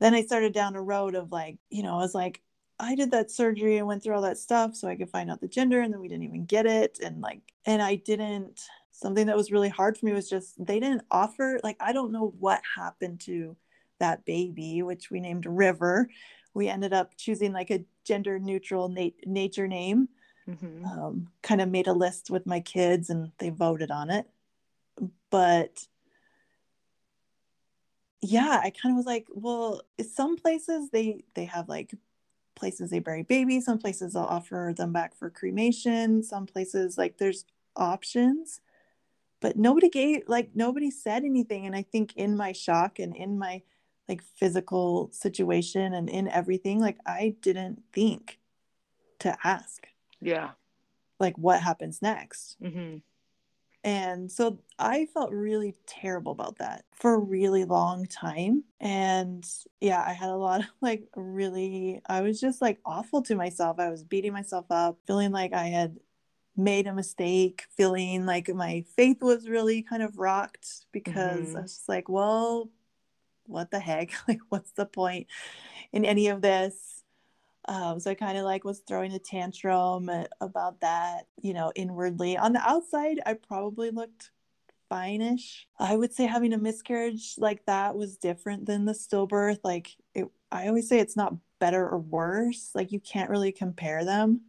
then i started down a road of like you know i was like I did that surgery and went through all that stuff so I could find out the gender and then we didn't even get it and like and I didn't something that was really hard for me was just they didn't offer like I don't know what happened to that baby which we named River. We ended up choosing like a gender neutral nat- nature name. Mm-hmm. Um, kind of made a list with my kids and they voted on it. But yeah, I kind of was like, well, some places they they have like places they bury babies some places they'll offer them back for cremation some places like there's options but nobody gave like nobody said anything and i think in my shock and in my like physical situation and in everything like i didn't think to ask. Yeah. Like what happens next? Mm-hmm. And so I felt really terrible about that for a really long time. And yeah, I had a lot of like really, I was just like awful to myself. I was beating myself up, feeling like I had made a mistake, feeling like my faith was really kind of rocked because mm-hmm. I was just like, well, what the heck? Like, what's the point in any of this? Um, so I kind of like was throwing a tantrum about that, you know, inwardly. On the outside, I probably looked fine-ish. I would say having a miscarriage like that was different than the stillbirth. Like it, I always say it's not better or worse. Like you can't really compare them.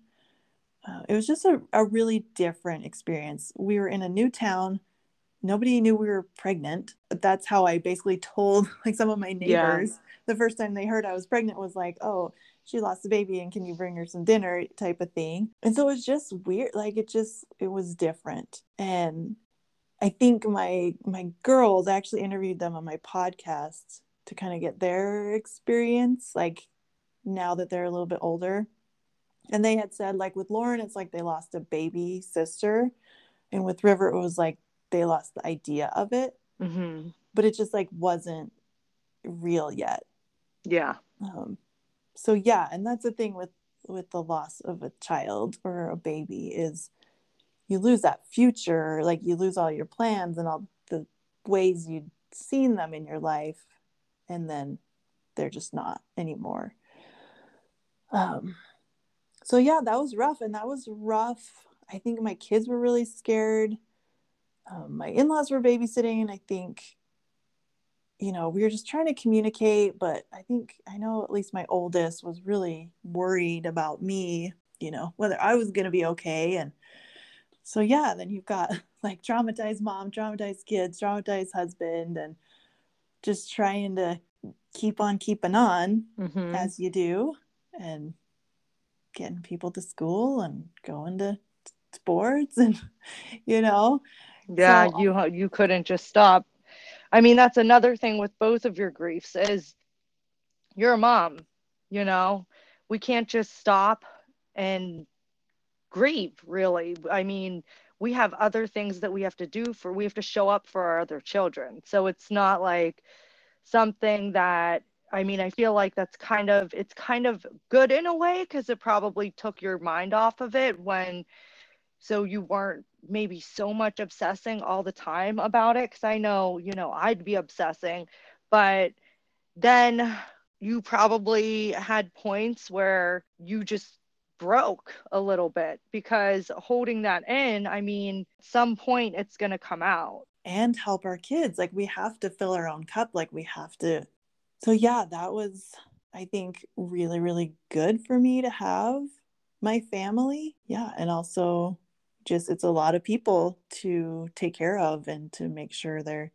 Uh, it was just a, a really different experience. We were in a new town. Nobody knew we were pregnant. That's how I basically told like some of my neighbors yeah. the first time they heard I was pregnant was like, oh, she lost a baby and can you bring her some dinner type of thing. And so it was just weird. Like it just it was different. And I think my my girls I actually interviewed them on my podcast to kind of get their experience, like now that they're a little bit older. And they had said, like with Lauren, it's like they lost a baby sister. And with River, it was like they lost the idea of it. Mm-hmm. But it just like wasn't real yet. Yeah. Um, so yeah and that's the thing with with the loss of a child or a baby is you lose that future like you lose all your plans and all the ways you'd seen them in your life and then they're just not anymore. Um so yeah that was rough and that was rough. I think my kids were really scared. Um, my in-laws were babysitting and i think you know, we were just trying to communicate, but I think I know at least my oldest was really worried about me, you know, whether I was going to be okay. And so, yeah, then you've got like traumatized mom, traumatized kids, traumatized husband, and just trying to keep on keeping on mm-hmm. as you do and getting people to school and going to sports and, you know. Yeah, so, you you couldn't just stop I mean, that's another thing with both of your griefs is you're a mom, you know, we can't just stop and grieve really. I mean, we have other things that we have to do for, we have to show up for our other children. So it's not like something that, I mean, I feel like that's kind of, it's kind of good in a way because it probably took your mind off of it when, so you weren't maybe so much obsessing all the time about it because I know, you know, I'd be obsessing, but then you probably had points where you just broke a little bit because holding that in, I mean, some point it's going to come out and help our kids. Like we have to fill our own cup, like we have to. So, yeah, that was, I think, really, really good for me to have my family. Yeah. And also just it's a lot of people to take care of and to make sure they're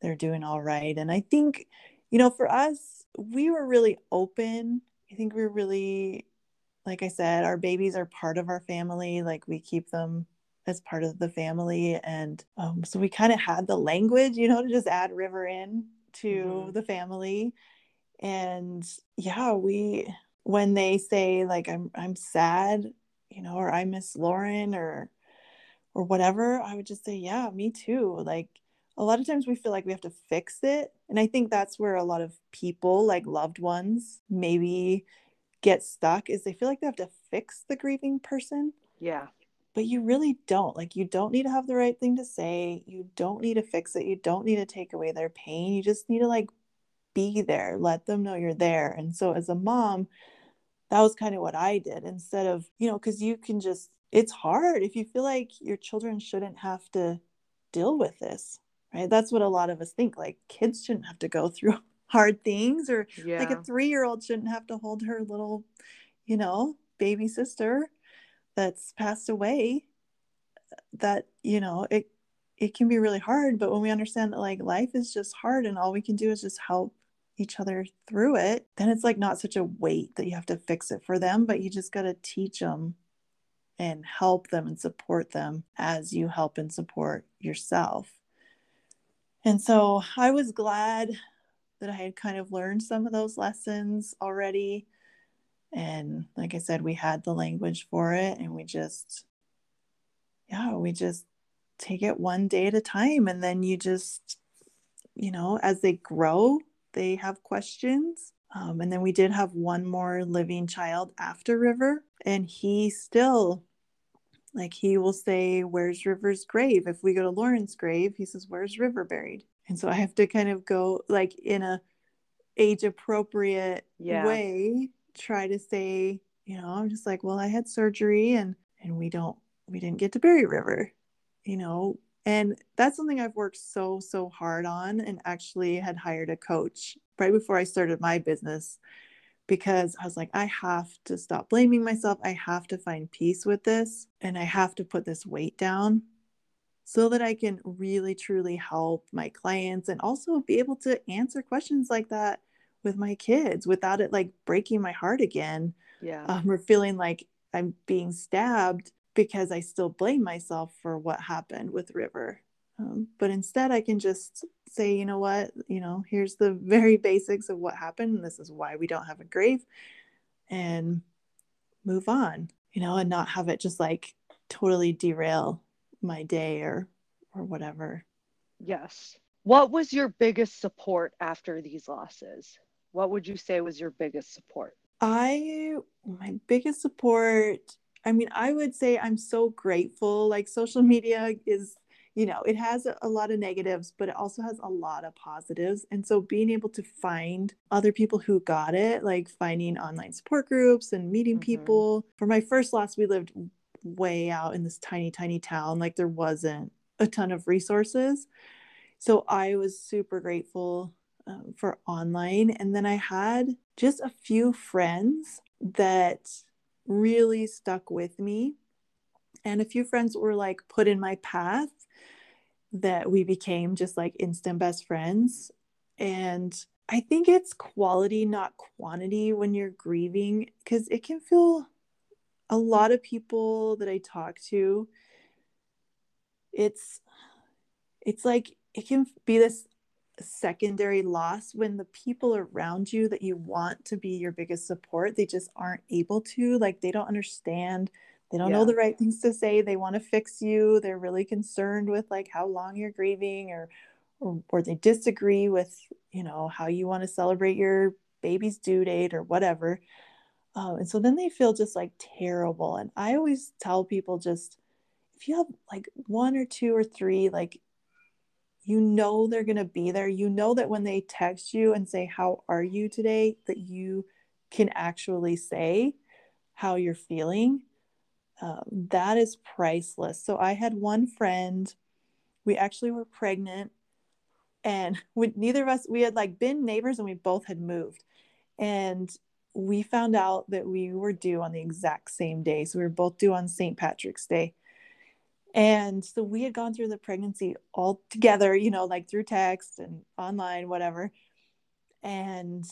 they're doing all right. And i think you know for us we were really open. I think we are really like i said our babies are part of our family. Like we keep them as part of the family. And um, so we kind of had the language you know to just add river in to mm-hmm. the family. And yeah we when they say like i'm i'm sad you know, or I miss Lauren or or whatever, I would just say, yeah, me too. Like a lot of times we feel like we have to fix it. And I think that's where a lot of people, like loved ones, maybe get stuck is they feel like they have to fix the grieving person. Yeah. But you really don't. Like you don't need to have the right thing to say. You don't need to fix it. You don't need to take away their pain. You just need to like be there, let them know you're there. And so as a mom, that was kind of what I did instead of, you know, because you can just, it's hard if you feel like your children shouldn't have to deal with this, right? That's what a lot of us think like kids shouldn't have to go through hard things, or yeah. like a three year old shouldn't have to hold her little, you know, baby sister that's passed away. That, you know, it, it can be really hard but when we understand that like life is just hard and all we can do is just help each other through it, then it's like not such a weight that you have to fix it for them, but you just got to teach them and help them and support them as you help and support yourself. And so I was glad that I had kind of learned some of those lessons already. And like I said, we had the language for it, and we just, yeah, we just take it one day at a time. And then you just, you know, as they grow, they have questions. Um, and then we did have one more living child after River, and he still, like, he will say, Where's River's grave? If we go to Lauren's grave, he says, Where's River buried? and so i have to kind of go like in a age appropriate yeah. way try to say you know i'm just like well i had surgery and and we don't we didn't get to bury river you know and that's something i've worked so so hard on and actually had hired a coach right before i started my business because i was like i have to stop blaming myself i have to find peace with this and i have to put this weight down so that I can really truly help my clients and also be able to answer questions like that with my kids without it like breaking my heart again. Yeah. Um, or feeling like I'm being stabbed because I still blame myself for what happened with River. Um, but instead, I can just say, you know what, you know, here's the very basics of what happened. And this is why we don't have a grave and move on, you know, and not have it just like totally derail my day or or whatever. Yes. What was your biggest support after these losses? What would you say was your biggest support? I my biggest support, I mean, I would say I'm so grateful. Like social media is, you know, it has a lot of negatives, but it also has a lot of positives. And so being able to find other people who got it, like finding online support groups and meeting mm-hmm. people. For my first loss, we lived way out in this tiny, tiny town. Like there wasn't a ton of resources. So I was super grateful um, for online. And then I had just a few friends that really stuck with me. And a few friends were like put in my path that we became just like instant best friends. And I think it's quality, not quantity when you're grieving, because it can feel a lot of people that I talk to, it's it's like it can be this secondary loss when the people around you that you want to be your biggest support they just aren't able to like they don't understand they don't yeah. know the right things to say they want to fix you they're really concerned with like how long you're grieving or or, or they disagree with you know how you want to celebrate your baby's due date or whatever um, and so then they feel just like terrible. And I always tell people just if you have like one or two or three, like you know they're going to be there. You know that when they text you and say, How are you today? that you can actually say how you're feeling. Um, that is priceless. So I had one friend, we actually were pregnant, and we, neither of us, we had like been neighbors and we both had moved. And we found out that we were due on the exact same day. So we were both due on St. Patrick's Day. And so we had gone through the pregnancy all together, you know, like through text and online, whatever. And,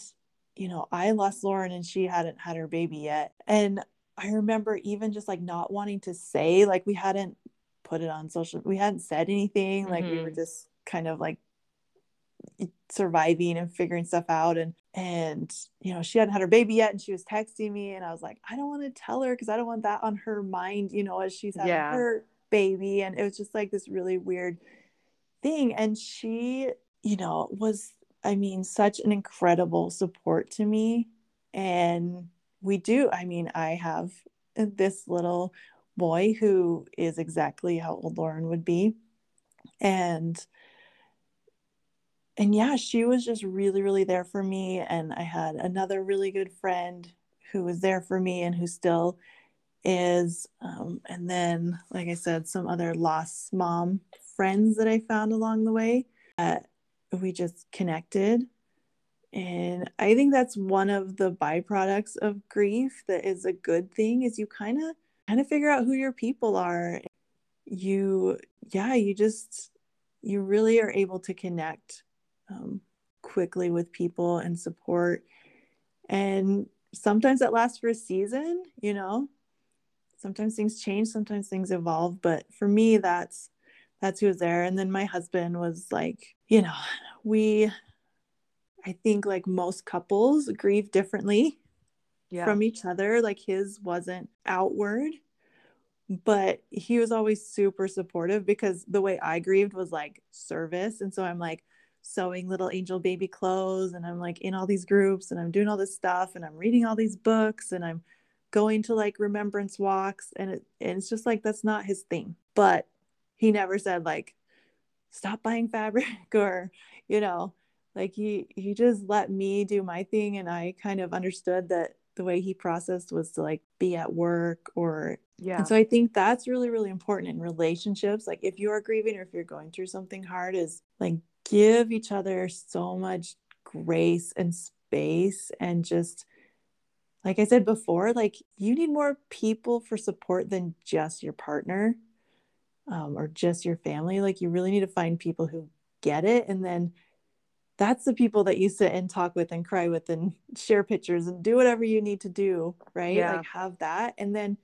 you know, I lost Lauren and she hadn't had her baby yet. And I remember even just like not wanting to say, like, we hadn't put it on social, we hadn't said anything. Like, mm-hmm. we were mm-hmm. just kind of like surviving and figuring stuff out and and you know she hadn't had her baby yet and she was texting me and i was like i don't want to tell her because i don't want that on her mind you know as she's having yeah. her baby and it was just like this really weird thing and she you know was i mean such an incredible support to me and we do i mean i have this little boy who is exactly how old lauren would be and and yeah, she was just really, really there for me. And I had another really good friend who was there for me and who still is. Um, and then, like I said, some other lost mom friends that I found along the way that we just connected. And I think that's one of the byproducts of grief that is a good thing is you kind of kind of figure out who your people are. You yeah, you just you really are able to connect um, quickly with people and support. And sometimes that lasts for a season, you know. Sometimes things change, sometimes things evolve, but for me that's that's who was there. And then my husband was like, you know, we I think like most couples grieve differently yeah. from each other. Like his wasn't outward, but he was always super supportive because the way I grieved was like service. And so I'm like, sewing little angel baby clothes and I'm like in all these groups and I'm doing all this stuff and I'm reading all these books and I'm going to like remembrance walks and, it, and it's just like that's not his thing. But he never said like stop buying fabric or you know like he he just let me do my thing and i kind of understood that the way he processed was to like be at work or yeah and so i think that's really really important in relationships like if you are grieving or if you're going through something hard is like give each other so much grace and space and just like i said before like you need more people for support than just your partner um, or just your family like you really need to find people who get it and then that's the people that you sit and talk with and cry with and share pictures and do whatever you need to do right yeah. like have that and then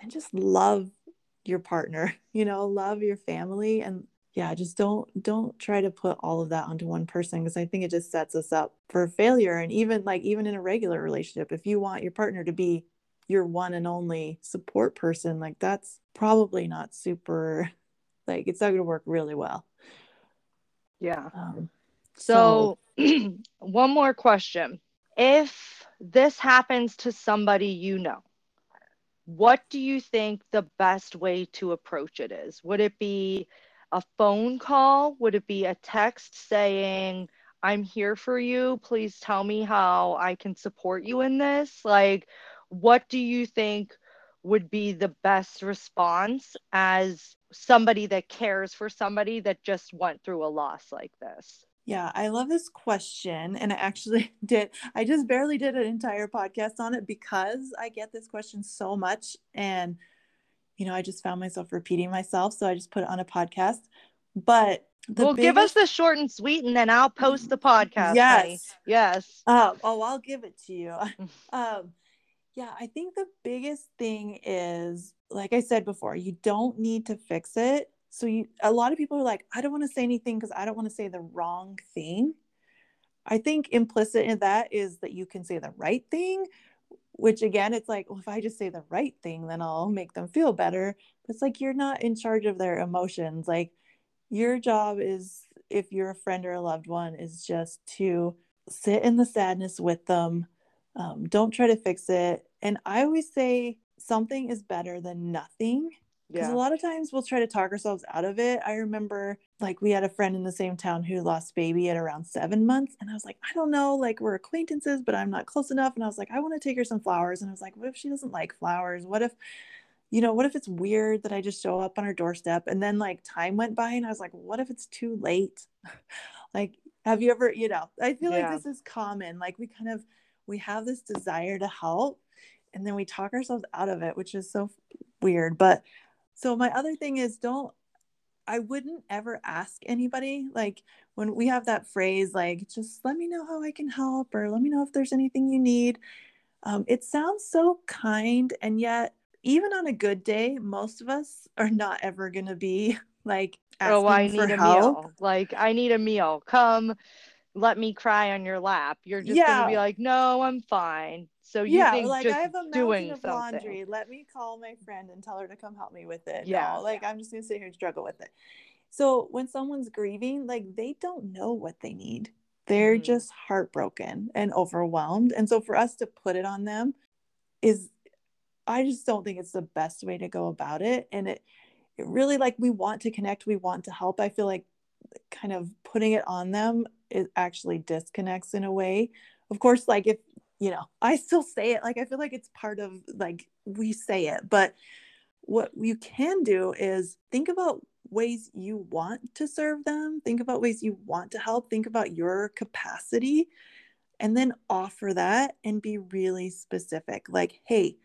then just love your partner you know love your family and yeah just don't don't try to put all of that onto one person because i think it just sets us up for failure and even like even in a regular relationship if you want your partner to be your one and only support person like that's probably not super like it's not going to work really well yeah um, so, so one more question. If this happens to somebody you know, what do you think the best way to approach it is? Would it be a phone call? Would it be a text saying, I'm here for you. Please tell me how I can support you in this? Like, what do you think would be the best response as somebody that cares for somebody that just went through a loss like this? Yeah, I love this question. And I actually did, I just barely did an entire podcast on it because I get this question so much. And, you know, I just found myself repeating myself. So I just put it on a podcast. But well, biggest... give us the short and sweet, and then I'll post the podcast. Yes. Honey. Yes. Uh, oh, I'll give it to you. um, yeah, I think the biggest thing is, like I said before, you don't need to fix it so you, a lot of people are like, I don't want to say anything because I don't want to say the wrong thing. I think implicit in that is that you can say the right thing, which again, it's like, well, if I just say the right thing, then I'll make them feel better. But it's like you're not in charge of their emotions. Like your job is, if you're a friend or a loved one, is just to sit in the sadness with them. Um, don't try to fix it. And I always say something is better than nothing because yeah. a lot of times we'll try to talk ourselves out of it. I remember like we had a friend in the same town who lost baby at around seven months. And I was like, I don't know, like we're acquaintances, but I'm not close enough. And I was like, I want to take her some flowers. And I was like, what if she doesn't like flowers? What if, you know, what if it's weird that I just show up on her doorstep? And then like time went by and I was like, what if it's too late? like, have you ever, you know, I feel yeah. like this is common. Like we kind of, we have this desire to help and then we talk ourselves out of it, which is so weird. But so my other thing is don't I wouldn't ever ask anybody like when we have that phrase like just let me know how I can help or let me know if there's anything you need. Um, it sounds so kind and yet even on a good day most of us are not ever going to be like oh I need a help. meal like I need a meal come let me cry on your lap you're just yeah. going to be like no I'm fine so you yeah, think like just I have a doing of something. laundry. Let me call my friend and tell her to come help me with it. Yeah, no, like I'm just gonna sit here and struggle with it. So when someone's grieving, like they don't know what they need. They're mm-hmm. just heartbroken and overwhelmed. And so for us to put it on them is I just don't think it's the best way to go about it. And it it really like we want to connect, we want to help. I feel like kind of putting it on them it actually disconnects in a way. Of course, like if you know, I still say it like I feel like it's part of like we say it, but what you can do is think about ways you want to serve them, think about ways you want to help, think about your capacity, and then offer that and be really specific. Like, hey,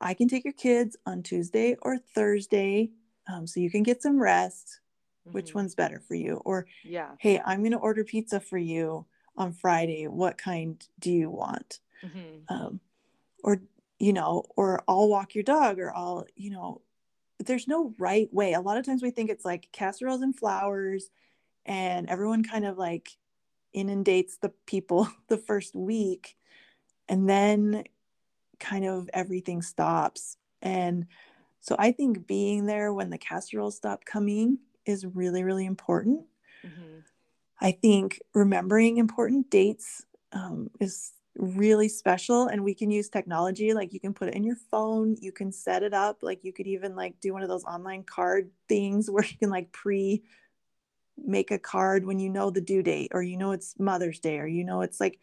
I can take your kids on Tuesday or Thursday um, so you can get some rest. Mm-hmm. Which one's better for you? Or, yeah, hey, I'm going to order pizza for you on Friday. What kind do you want? Mm-hmm. um, or you know or i'll walk your dog or i'll you know there's no right way a lot of times we think it's like casseroles and flowers and everyone kind of like inundates the people the first week and then kind of everything stops and so i think being there when the casseroles stop coming is really really important mm-hmm. i think remembering important dates um, is really special and we can use technology like you can put it in your phone you can set it up like you could even like do one of those online card things where you can like pre make a card when you know the due date or you know it's Mother's Day or you know it's like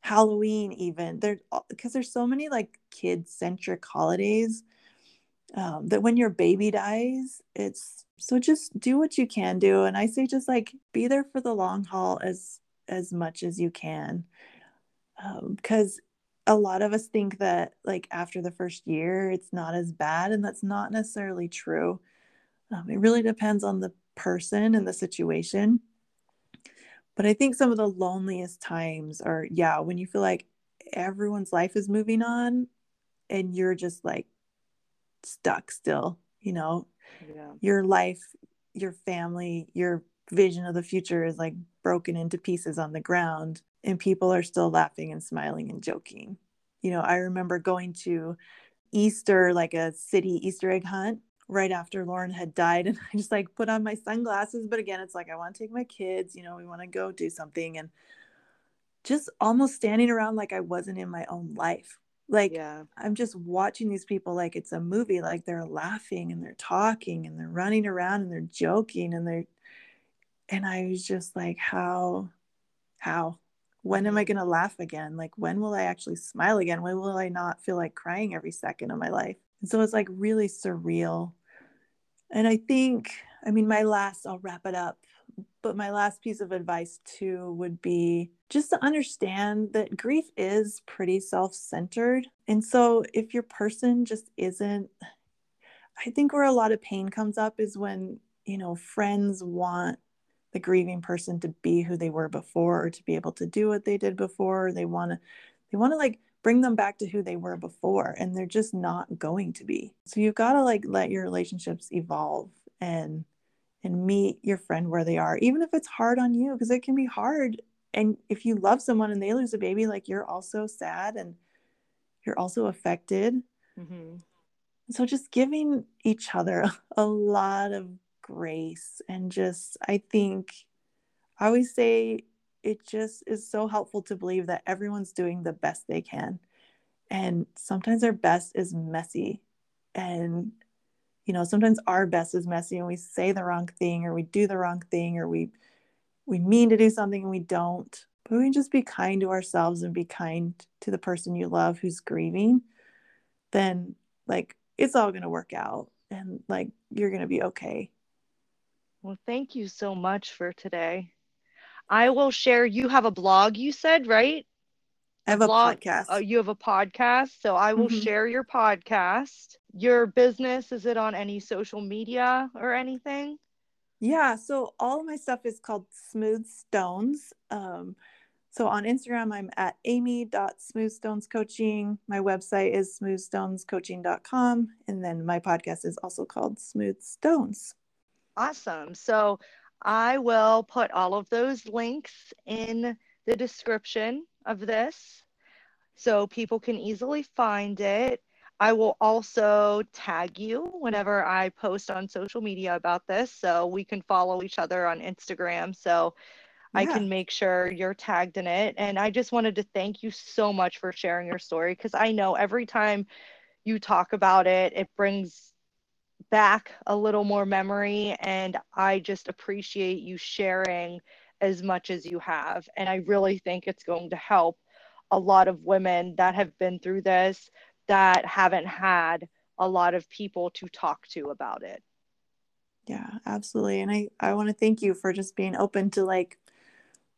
Halloween even. There because there's so many like kid centric holidays um, that when your baby dies, it's so just do what you can do and I say just like be there for the long haul as as much as you can because um, a lot of us think that like after the first year it's not as bad and that's not necessarily true. Um, it really depends on the person and the situation. But i think some of the loneliest times are yeah when you feel like everyone's life is moving on and you're just like stuck still you know? Yeah. your life your family your vision of the future is like broken into pieces on the ground and people are still laughing and smiling and joking. You know, I remember going to Easter, like a city Easter egg hunt right after Lauren had died. And I just like put on my sunglasses. But again, it's like, I want to take my kids, you know, we want to go do something. And just almost standing around like I wasn't in my own life. Like yeah. I'm just watching these people like it's a movie, like they're laughing and they're talking and they're running around and they're joking and they're, and I was just like, how, how, when am I going to laugh again? Like, when will I actually smile again? When will I not feel like crying every second of my life? And so it's like really surreal. And I think, I mean, my last, I'll wrap it up, but my last piece of advice too would be just to understand that grief is pretty self centered. And so if your person just isn't, I think where a lot of pain comes up is when, you know, friends want the grieving person to be who they were before or to be able to do what they did before. They want to they want to like bring them back to who they were before and they're just not going to be. So you've got to like let your relationships evolve and and meet your friend where they are even if it's hard on you because it can be hard. And if you love someone and they lose a baby like you're also sad and you're also affected. Mm-hmm. so just giving each other a lot of grace and just i think i always say it just is so helpful to believe that everyone's doing the best they can. And sometimes our best is messy and you know sometimes our best is messy and we say the wrong thing or we do the wrong thing or we we mean to do something and we don't. But we can just be kind to ourselves and be kind to the person you love who's grieving then like it's all going to work out and like you're going to be okay well, thank you so much for today. I will share. You have a blog, you said, right? I have a, podcast. Uh, you have a podcast. So I will mm-hmm. share your podcast. Your business, is it on any social media or anything? Yeah. So all of my stuff is called Smooth Stones. Um, so on Instagram, I'm at amy.smoothstonescoaching. My website is smoothstonescoaching.com. And then my podcast is also called Smooth Stones. Awesome. So I will put all of those links in the description of this so people can easily find it. I will also tag you whenever I post on social media about this so we can follow each other on Instagram. So yeah. I can make sure you're tagged in it. And I just wanted to thank you so much for sharing your story because I know every time you talk about it, it brings back a little more memory and I just appreciate you sharing as much as you have and I really think it's going to help a lot of women that have been through this that haven't had a lot of people to talk to about it. Yeah, absolutely. And I I want to thank you for just being open to like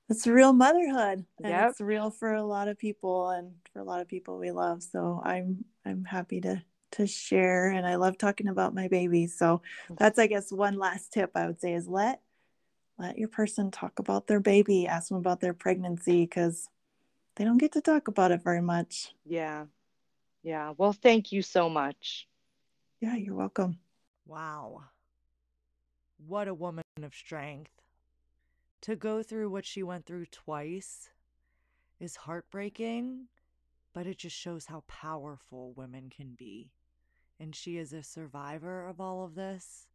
it's real motherhood and yep. it's real for a lot of people and for a lot of people we love. So I'm I'm happy to to share and I love talking about my baby. So mm. that's I guess one last tip I would say is let let your person talk about their baby, ask them about their pregnancy cuz they don't get to talk about it very much. Yeah. Yeah. Well, thank you so much. Yeah, you're welcome. Wow. What a woman of strength. To go through what she went through twice is heartbreaking, but it just shows how powerful women can be and she is a survivor of all of this.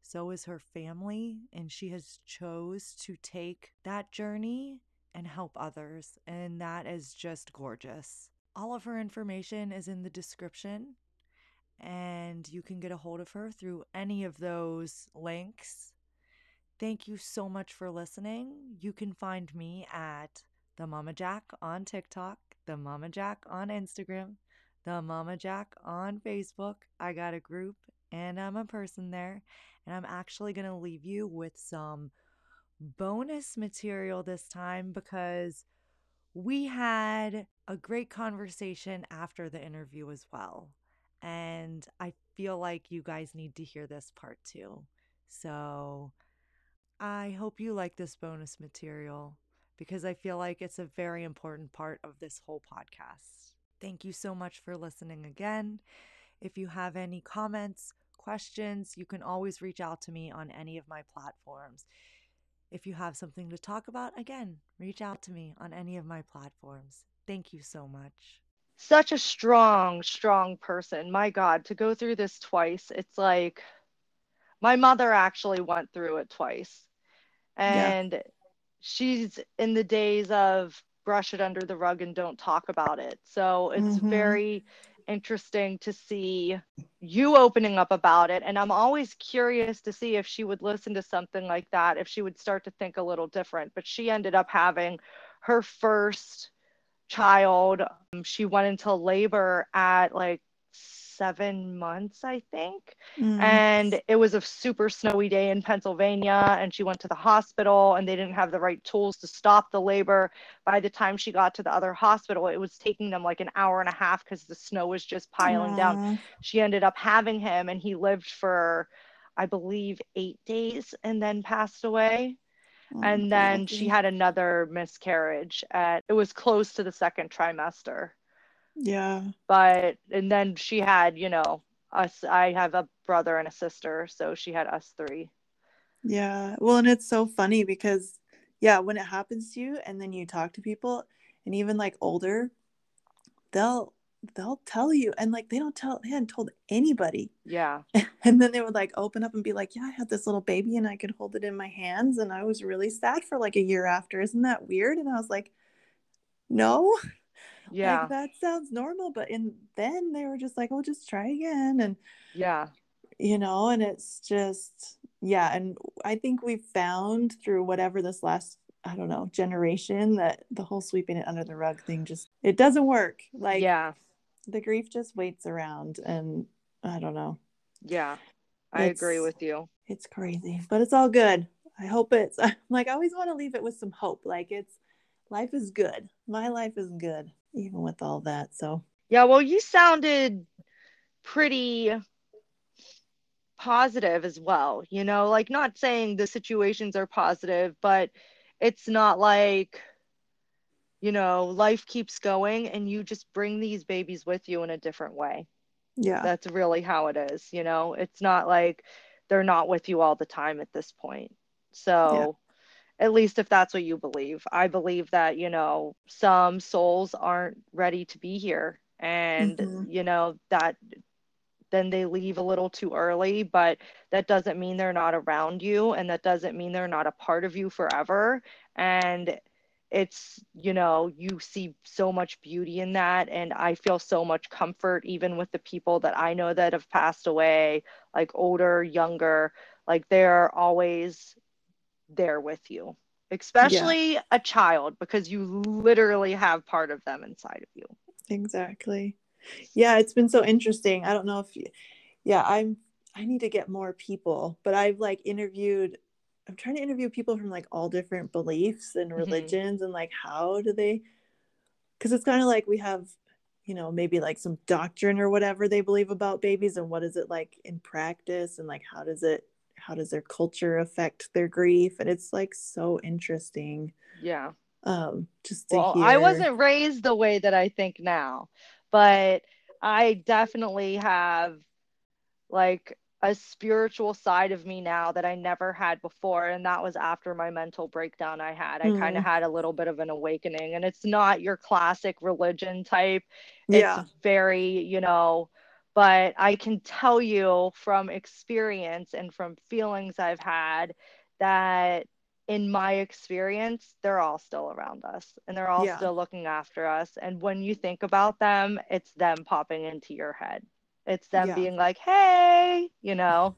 So is her family, and she has chose to take that journey and help others, and that is just gorgeous. All of her information is in the description, and you can get a hold of her through any of those links. Thank you so much for listening. You can find me at the Mama Jack on TikTok, the Mama Jack on Instagram, the Mama Jack on Facebook. I got a group and I'm a person there. And I'm actually going to leave you with some bonus material this time because we had a great conversation after the interview as well. And I feel like you guys need to hear this part too. So I hope you like this bonus material because I feel like it's a very important part of this whole podcast. Thank you so much for listening again. If you have any comments, questions, you can always reach out to me on any of my platforms. If you have something to talk about, again, reach out to me on any of my platforms. Thank you so much. Such a strong, strong person. My God, to go through this twice, it's like my mother actually went through it twice. And yeah. she's in the days of brush it under the rug and don't talk about it. So it's mm-hmm. very interesting to see you opening up about it. And I'm always curious to see if she would listen to something like that, if she would start to think a little different. But she ended up having her first child. Um, she went into labor at like seven months, I think. Mm. And it was a super snowy day in Pennsylvania. And she went to the hospital and they didn't have the right tools to stop the labor. By the time she got to the other hospital, it was taking them like an hour and a half because the snow was just piling Aww. down. She ended up having him and he lived for, I believe, eight days and then passed away. Oh, and then she had another miscarriage at it was close to the second trimester yeah. But and then she had, you know, us I have a brother and a sister, so she had us three. Yeah. Well, and it's so funny because yeah, when it happens to you and then you talk to people and even like older, they'll they'll tell you and like they don't tell they hadn't told anybody. Yeah. And then they would like open up and be like, Yeah, I had this little baby and I could hold it in my hands and I was really sad for like a year after. Isn't that weird? And I was like, No, yeah. like, that sounds normal but in then they were just like oh just try again and yeah. you know and it's just yeah and i think we found through whatever this last i don't know generation that the whole sweeping it under the rug thing just it doesn't work. Like yeah. the grief just waits around and i don't know. Yeah. I it's, agree with you. it's crazy but it's all good. I hope it's like i always want to leave it with some hope. Like it's life is good my life is good even with all that. So, yeah, well, you sounded pretty positive as well, you know, like not saying the situations are positive, but it's not like, you know, life keeps going and you just bring these babies with you in a different way. Yeah. That's really how it is, you know, it's not like they're not with you all the time at this point. So, at least if that's what you believe. I believe that, you know, some souls aren't ready to be here and, mm-hmm. you know, that then they leave a little too early, but that doesn't mean they're not around you and that doesn't mean they're not a part of you forever. And it's, you know, you see so much beauty in that. And I feel so much comfort, even with the people that I know that have passed away, like older, younger, like they're always there with you, especially yeah. a child, because you literally have part of them inside of you. Exactly. Yeah, it's been so interesting. I don't know if, you, yeah, I'm, I need to get more people, but I've like interviewed, I'm trying to interview people from like all different beliefs and mm-hmm. religions mm-hmm. and like how do they, because it's kind of like we have you know maybe like some doctrine or whatever they believe about babies and what is it like in practice and like how does it how does their culture affect their grief and it's like so interesting yeah um just to well, hear i wasn't raised the way that i think now but i definitely have like a spiritual side of me now that I never had before. And that was after my mental breakdown I had. I mm. kind of had a little bit of an awakening. And it's not your classic religion type. It's yeah. very, you know, but I can tell you from experience and from feelings I've had that in my experience, they're all still around us and they're all yeah. still looking after us. And when you think about them, it's them popping into your head. It's them yeah. being like, hey, you know,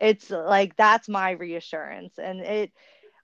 it's like that's my reassurance and it